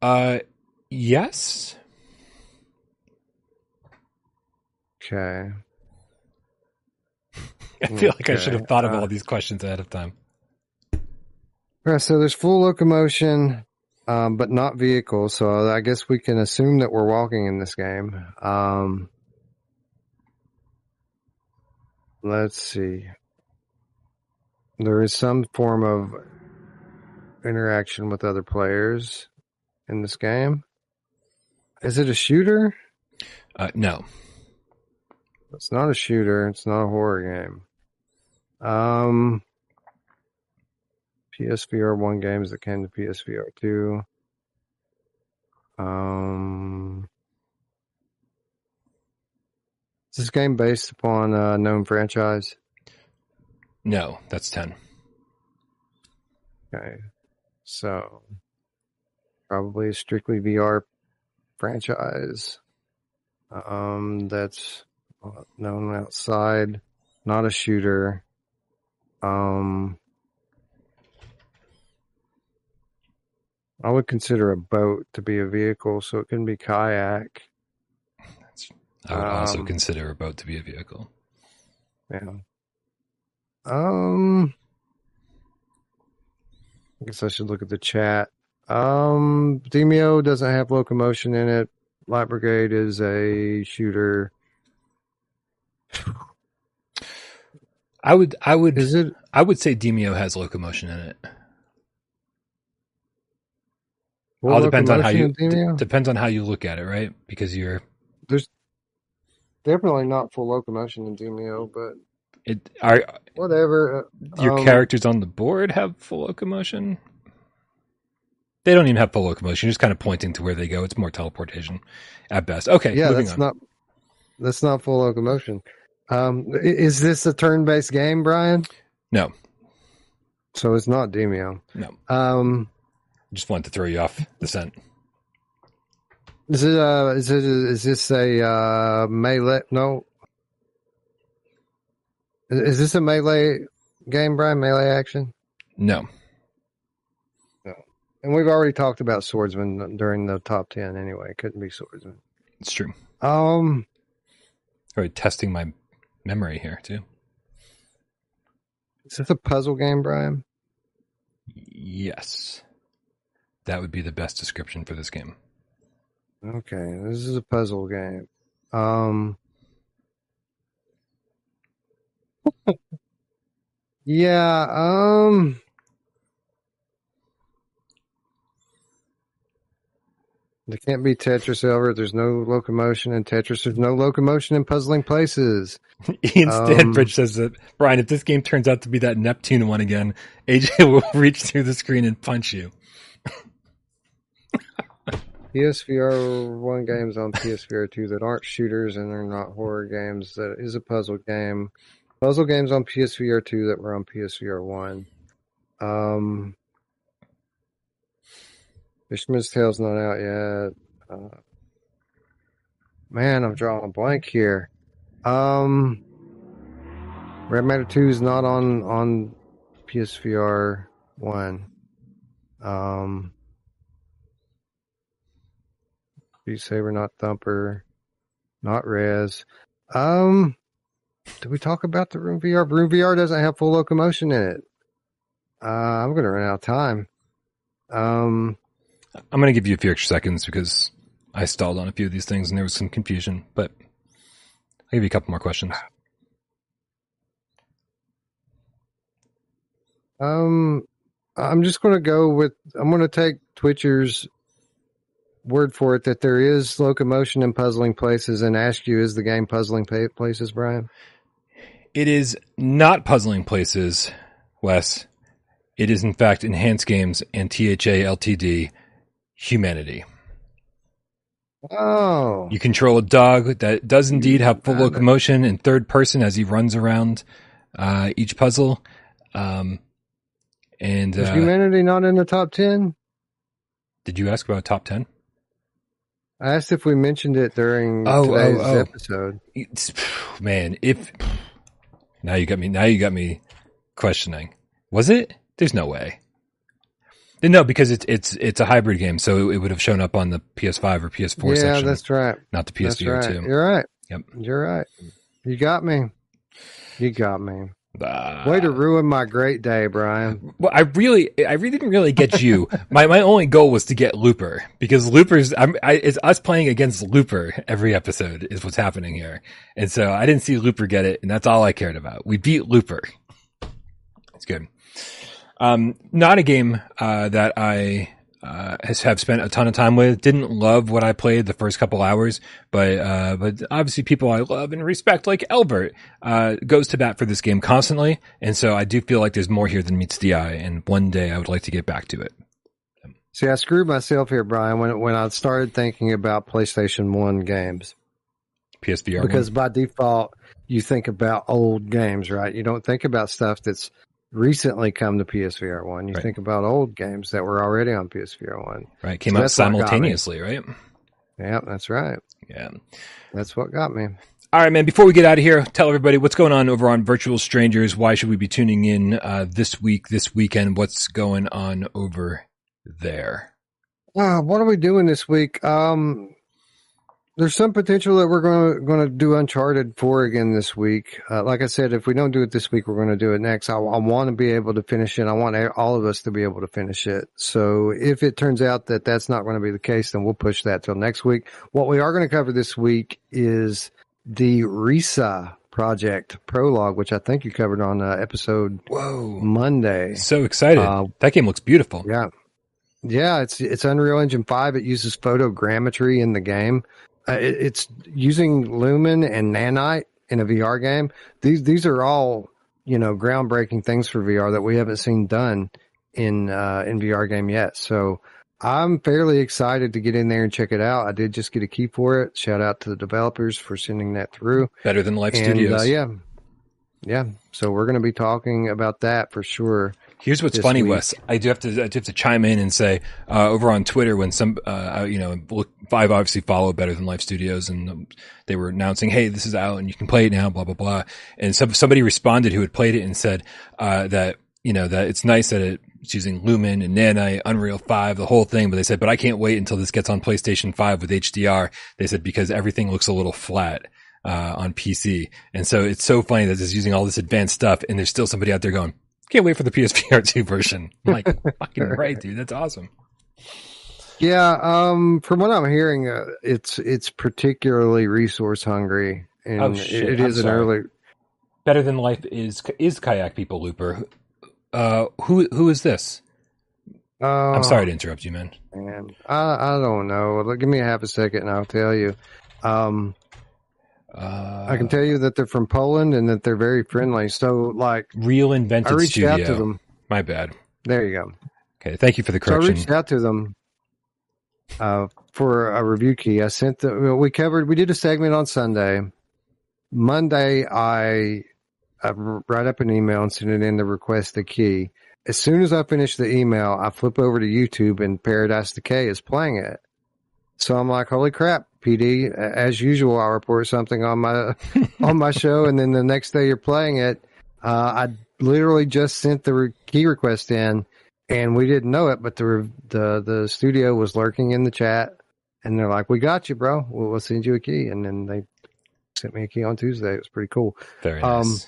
Uh, yes. Okay. [laughs] I feel like I should have thought of uh, all these questions ahead of time. Right, so there's full locomotion, um, but not vehicles. So I guess we can assume that we're walking in this game. Um, let's see. There is some form of interaction with other players in this game. Is it a shooter? Uh, no. It's not a shooter. It's not a horror game. Um, PSVR one games that came to PSVR two. Um, is this game based upon a known franchise? No, that's 10. Okay, so probably a strictly VR franchise. Um, that's known outside, not a shooter. Um, I would consider a boat to be a vehicle, so it can be kayak. I would also Um, consider a boat to be a vehicle. Yeah. Um, I guess I should look at the chat. Um, Demeo doesn't have locomotion in it. Light Brigade is a shooter. I would, I would, Is it? I would say Demeo has locomotion in it. full All depends on how you d- depends on how you look at it, right? Because you're there's Definitely not full locomotion in Demeo, but it are whatever. Uh, your um, characters on the board have full locomotion. They don't even have full locomotion. You're just kind of pointing to where they go. It's more teleportation at best. Okay, Yeah, moving that's on. not that's not full locomotion. Um, is this a turn-based game, Brian? No. So it's not Demeo. No. Um, just wanted to throw you off the scent. Is it uh is it is this a uh melee no is is this a melee game, Brian? Melee action? No. No. And we've already talked about swordsman during the top ten anyway. It couldn't be swordsman. It's true. Um Already testing my memory here too. is this a puzzle game, Brian? Yes. That would be the best description for this game. Okay, this is a puzzle game. Um [laughs] Yeah, um There can't be Tetris ever. There's no locomotion in Tetris. There's no locomotion in puzzling places. [laughs] Ian Um, says that Brian, if this game turns out to be that Neptune one again, AJ [laughs] will reach through the screen and punch you. PSVR one games on PSVR two that aren't shooters and they're not horror games. That is a puzzle game. Puzzle games on PSVR two that were on PSVR one. Um, Fishman's Tale's not out yet. Uh, man, I'm drawing a blank here. Um, Red Matter two is not on on PSVR one. Um. Beat Saber, not Thumper, not Rez. Um, did we talk about the Room VR? Room VR doesn't have full locomotion in it. Uh, I'm going to run out of time. Um, I'm going to give you a few extra seconds because I stalled on a few of these things and there was some confusion, but I'll give you a couple more questions. um, I'm just going to go with, I'm going to take Twitcher's word for it that there is locomotion in puzzling places and ask you, is the game puzzling places, Brian? It is not puzzling places, Wes. It is in fact enhanced games and THA LTD humanity. Oh, You control a dog that does indeed have full locomotion in third person as he runs around uh, each puzzle. Um, and is uh, humanity not in the top 10? did you ask about top 10? I asked if we mentioned it during Oh, oh today's oh, oh. episode. It's, man, if now you got me, now you got me questioning. Was it? There's no way. No, because it's it's it's a hybrid game, so it would have shown up on the PS5 or PS4 yeah, section, that's right. not the That's PSVR right. two. You're right. Yep. You're right. You got me. You got me. Uh, Way to ruin my great day, Brian. Well, I really, I really didn't really get you. [laughs] my my only goal was to get Looper because Looper's I'm, I, it's us playing against Looper every episode is what's happening here, and so I didn't see Looper get it, and that's all I cared about. We beat Looper. It's good. Um, not a game uh, that I uh, has have spent a ton of time with. Didn't love what I played the first couple hours, but uh, but obviously people I love and respect, like Elbert, uh, goes to bat for this game constantly, and so I do feel like there's more here than meets the eye. And one day I would like to get back to it. See, I screwed myself here, Brian, when when I started thinking about PlayStation One games. PSVR because one. by default you think about old games, right? You don't think about stuff that's recently come to PSVR one. You Right. think about old games that were already on PSVR one. right came so out that's what got me. simultaneously, right? Yeah, that's right. Yeah. That's what got me. All right, man. Before we get out of here, tell everybody what's going on over on Virtual Strangers. Why should we be tuning in uh, this week, this weekend? What's going on over there? Uh, what are we doing this week? Um, there's some potential that we're going to going to do Uncharted four again this week. Uh, like I said, if we don't do it this week, we're going to do it next. I, I want to be able to finish it. I want all of us to be able to finish it. So if it turns out that that's not going to be the case, then we'll push that till next week. What we are going to cover this week is the Risa project prologue, which I think you covered on uh, episode Whoa! Monday. So excited! Uh, that game looks beautiful. Yeah. Yeah, it's it's Unreal Engine 5. It uses photogrammetry in the game. Uh, it, it's using Lumen and Nanite in a VR game. These these are all, you know, groundbreaking things for VR that we haven't seen done in uh in VR game yet. So I'm fairly excited to get in there and check it out. I did just get a key for it. Shout out to the developers for sending that through. Better than Life and Studios. uh, yeah. Yeah. So we're going to be talking about that for sure. Here's what's funny, week. Wes. I do have to I do have to chime in and say uh, over on Twitter when some uh, you know look, Five obviously follow Better Than Life Studios and they were announcing, hey, this is out and you can play it now, blah blah blah. And some somebody responded who had played it and said uh, that you know that it's nice that it's using Lumen and Nanite, Unreal Five, the whole thing. But they said, but I can't wait until this gets on PlayStation Five with HDR. They said because everything looks a little flat. Uh, on PC. And so it's so funny that it's using all this advanced stuff and there's still somebody out there going, can't wait for the PSVR 2 version. I'm like, [laughs] fucking right, dude. That's awesome. Yeah, um, from what I'm hearing, uh, it's it's particularly resource hungry, and Oh, shit. it I'm an early. Better Than Life is is Kayak People Looper. Uh, who who is this? Uh, I'm sorry to interrupt you, man. man. I I don't know. Give me a half a second, and I'll tell you. Um, Uh, I can tell you that they're from Poland and that they're very friendly. So, like, Real I Invented reached Studio. out to them. My bad. There you go. Okay, thank you for the So I reached out to them uh, for a review key. I sent the. well, We covered. We did a segment on Sunday. Monday, I, I write up an email and send it in to request the key. As soon as I finish the email, I flip over to YouTube and Paradise Decay is playing it. So I'm like, "Holy crap, PD!" As usual, I report something on my [laughs] on my show, and then the next day you're playing it. Uh, I literally just sent the re- key request in, and we didn't know it, but the re- the the studio was lurking in the chat, and they're like, "We got you, bro. We'll, we'll send you a key." And then they sent me a key on Tuesday. It was pretty cool. Very um.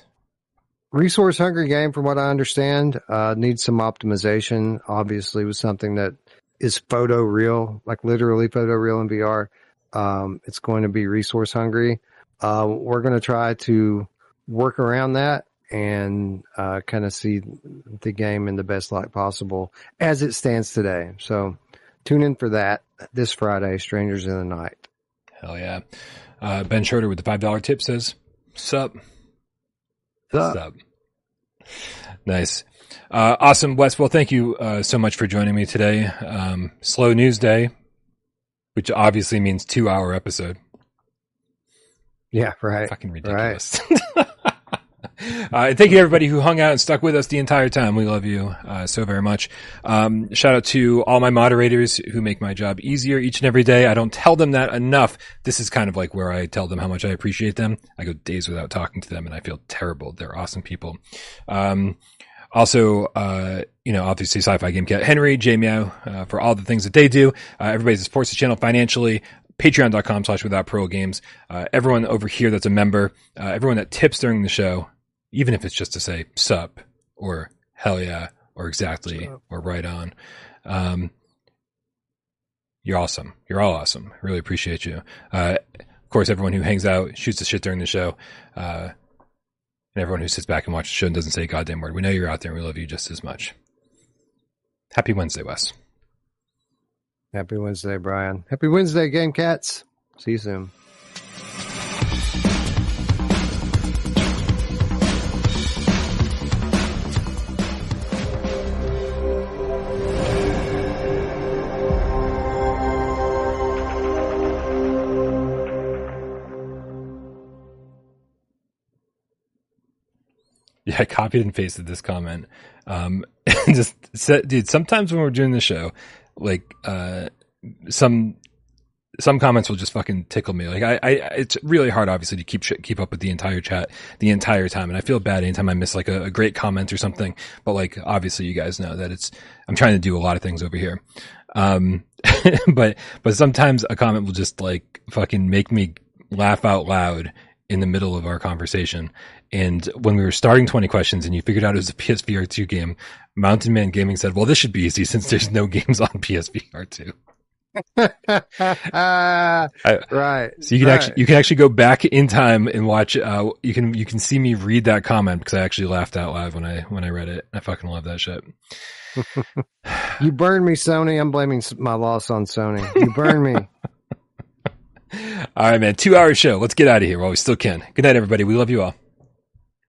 Resource hungry game, from what I understand, uh, needs some optimization. Obviously, with something that is photo real, like literally photo real in VR. Um, it's going to be resource hungry. Uh, we're going to try to work around that and uh, kind of see the game in the best light possible as it stands today. So tune in for that this Friday, Strangers in the Night. Hell yeah. Uh, ben Schroeder with the five dollar tip says, "Sup, Sup? sup." Nice. Uh, awesome, Wes. Well, thank you uh, so much for joining me today. Um, slow news day, which obviously means two hour episode. Yeah, right. Fucking ridiculous. [laughs] Uh, and thank you everybody who hung out and stuck with us the entire time. We love you uh, so very much. Um, shout out to all my moderators who make my job easier each and every day. I don't tell them that enough. This is kind of like where I tell them how much I appreciate them. I go days without talking to them and I feel terrible. They're awesome people. Um, also, uh, you know, obviously Sci-Fi Game Cat Henry, Jay Meow, uh, for all the things that they do. Uh, everybody that supports the channel financially. Patreon.com slash without pro games. Uh, everyone over here that's a member, uh, everyone that tips during the show, even if it's just to say sup or hell yeah or exactly or right on. Um, you're awesome. You're all awesome. Really appreciate you. Uh, of course, everyone who hangs out, shoots the shit during the show, uh, and everyone who sits back and watches the show and doesn't say a goddamn word. We know you're out there and we love you just as much. Happy Wednesday, Wes. Happy Wednesday, Brian. Happy Wednesday, Game Cats. See you soon. [laughs] Yeah, I copied and pasted this comment. Um, [laughs] just said, dude, sometimes when we're doing the show, like, uh, some, some comments will just fucking tickle me. Like I, I, it's really hard, obviously, to keep sh- keep up with the entire chat the entire time, and I feel bad anytime I miss like a, a great comment or something. But like, obviously, you guys know that it's I'm trying to do a lot of things over here. Um, [laughs] but but sometimes a comment will just like fucking make me laugh out loud in the middle of our conversation. And when we were starting 20 questions and you figured out it was a PSVR 2 game, Mountain Man Gaming said, well, this should be easy since there's no games on PSVR 2. [laughs] right. So you can right. actually you can actually go back in time and watch. Uh, you can you can see me read that comment because I actually laughed out loud when I when I read it. I fucking love that shit. [laughs] You burned me, Sony. I'm blaming my loss on Sony. You burned me. [laughs] All right, man. Two hour show. Let's get out of here while we still can. Good night, everybody. We love you all.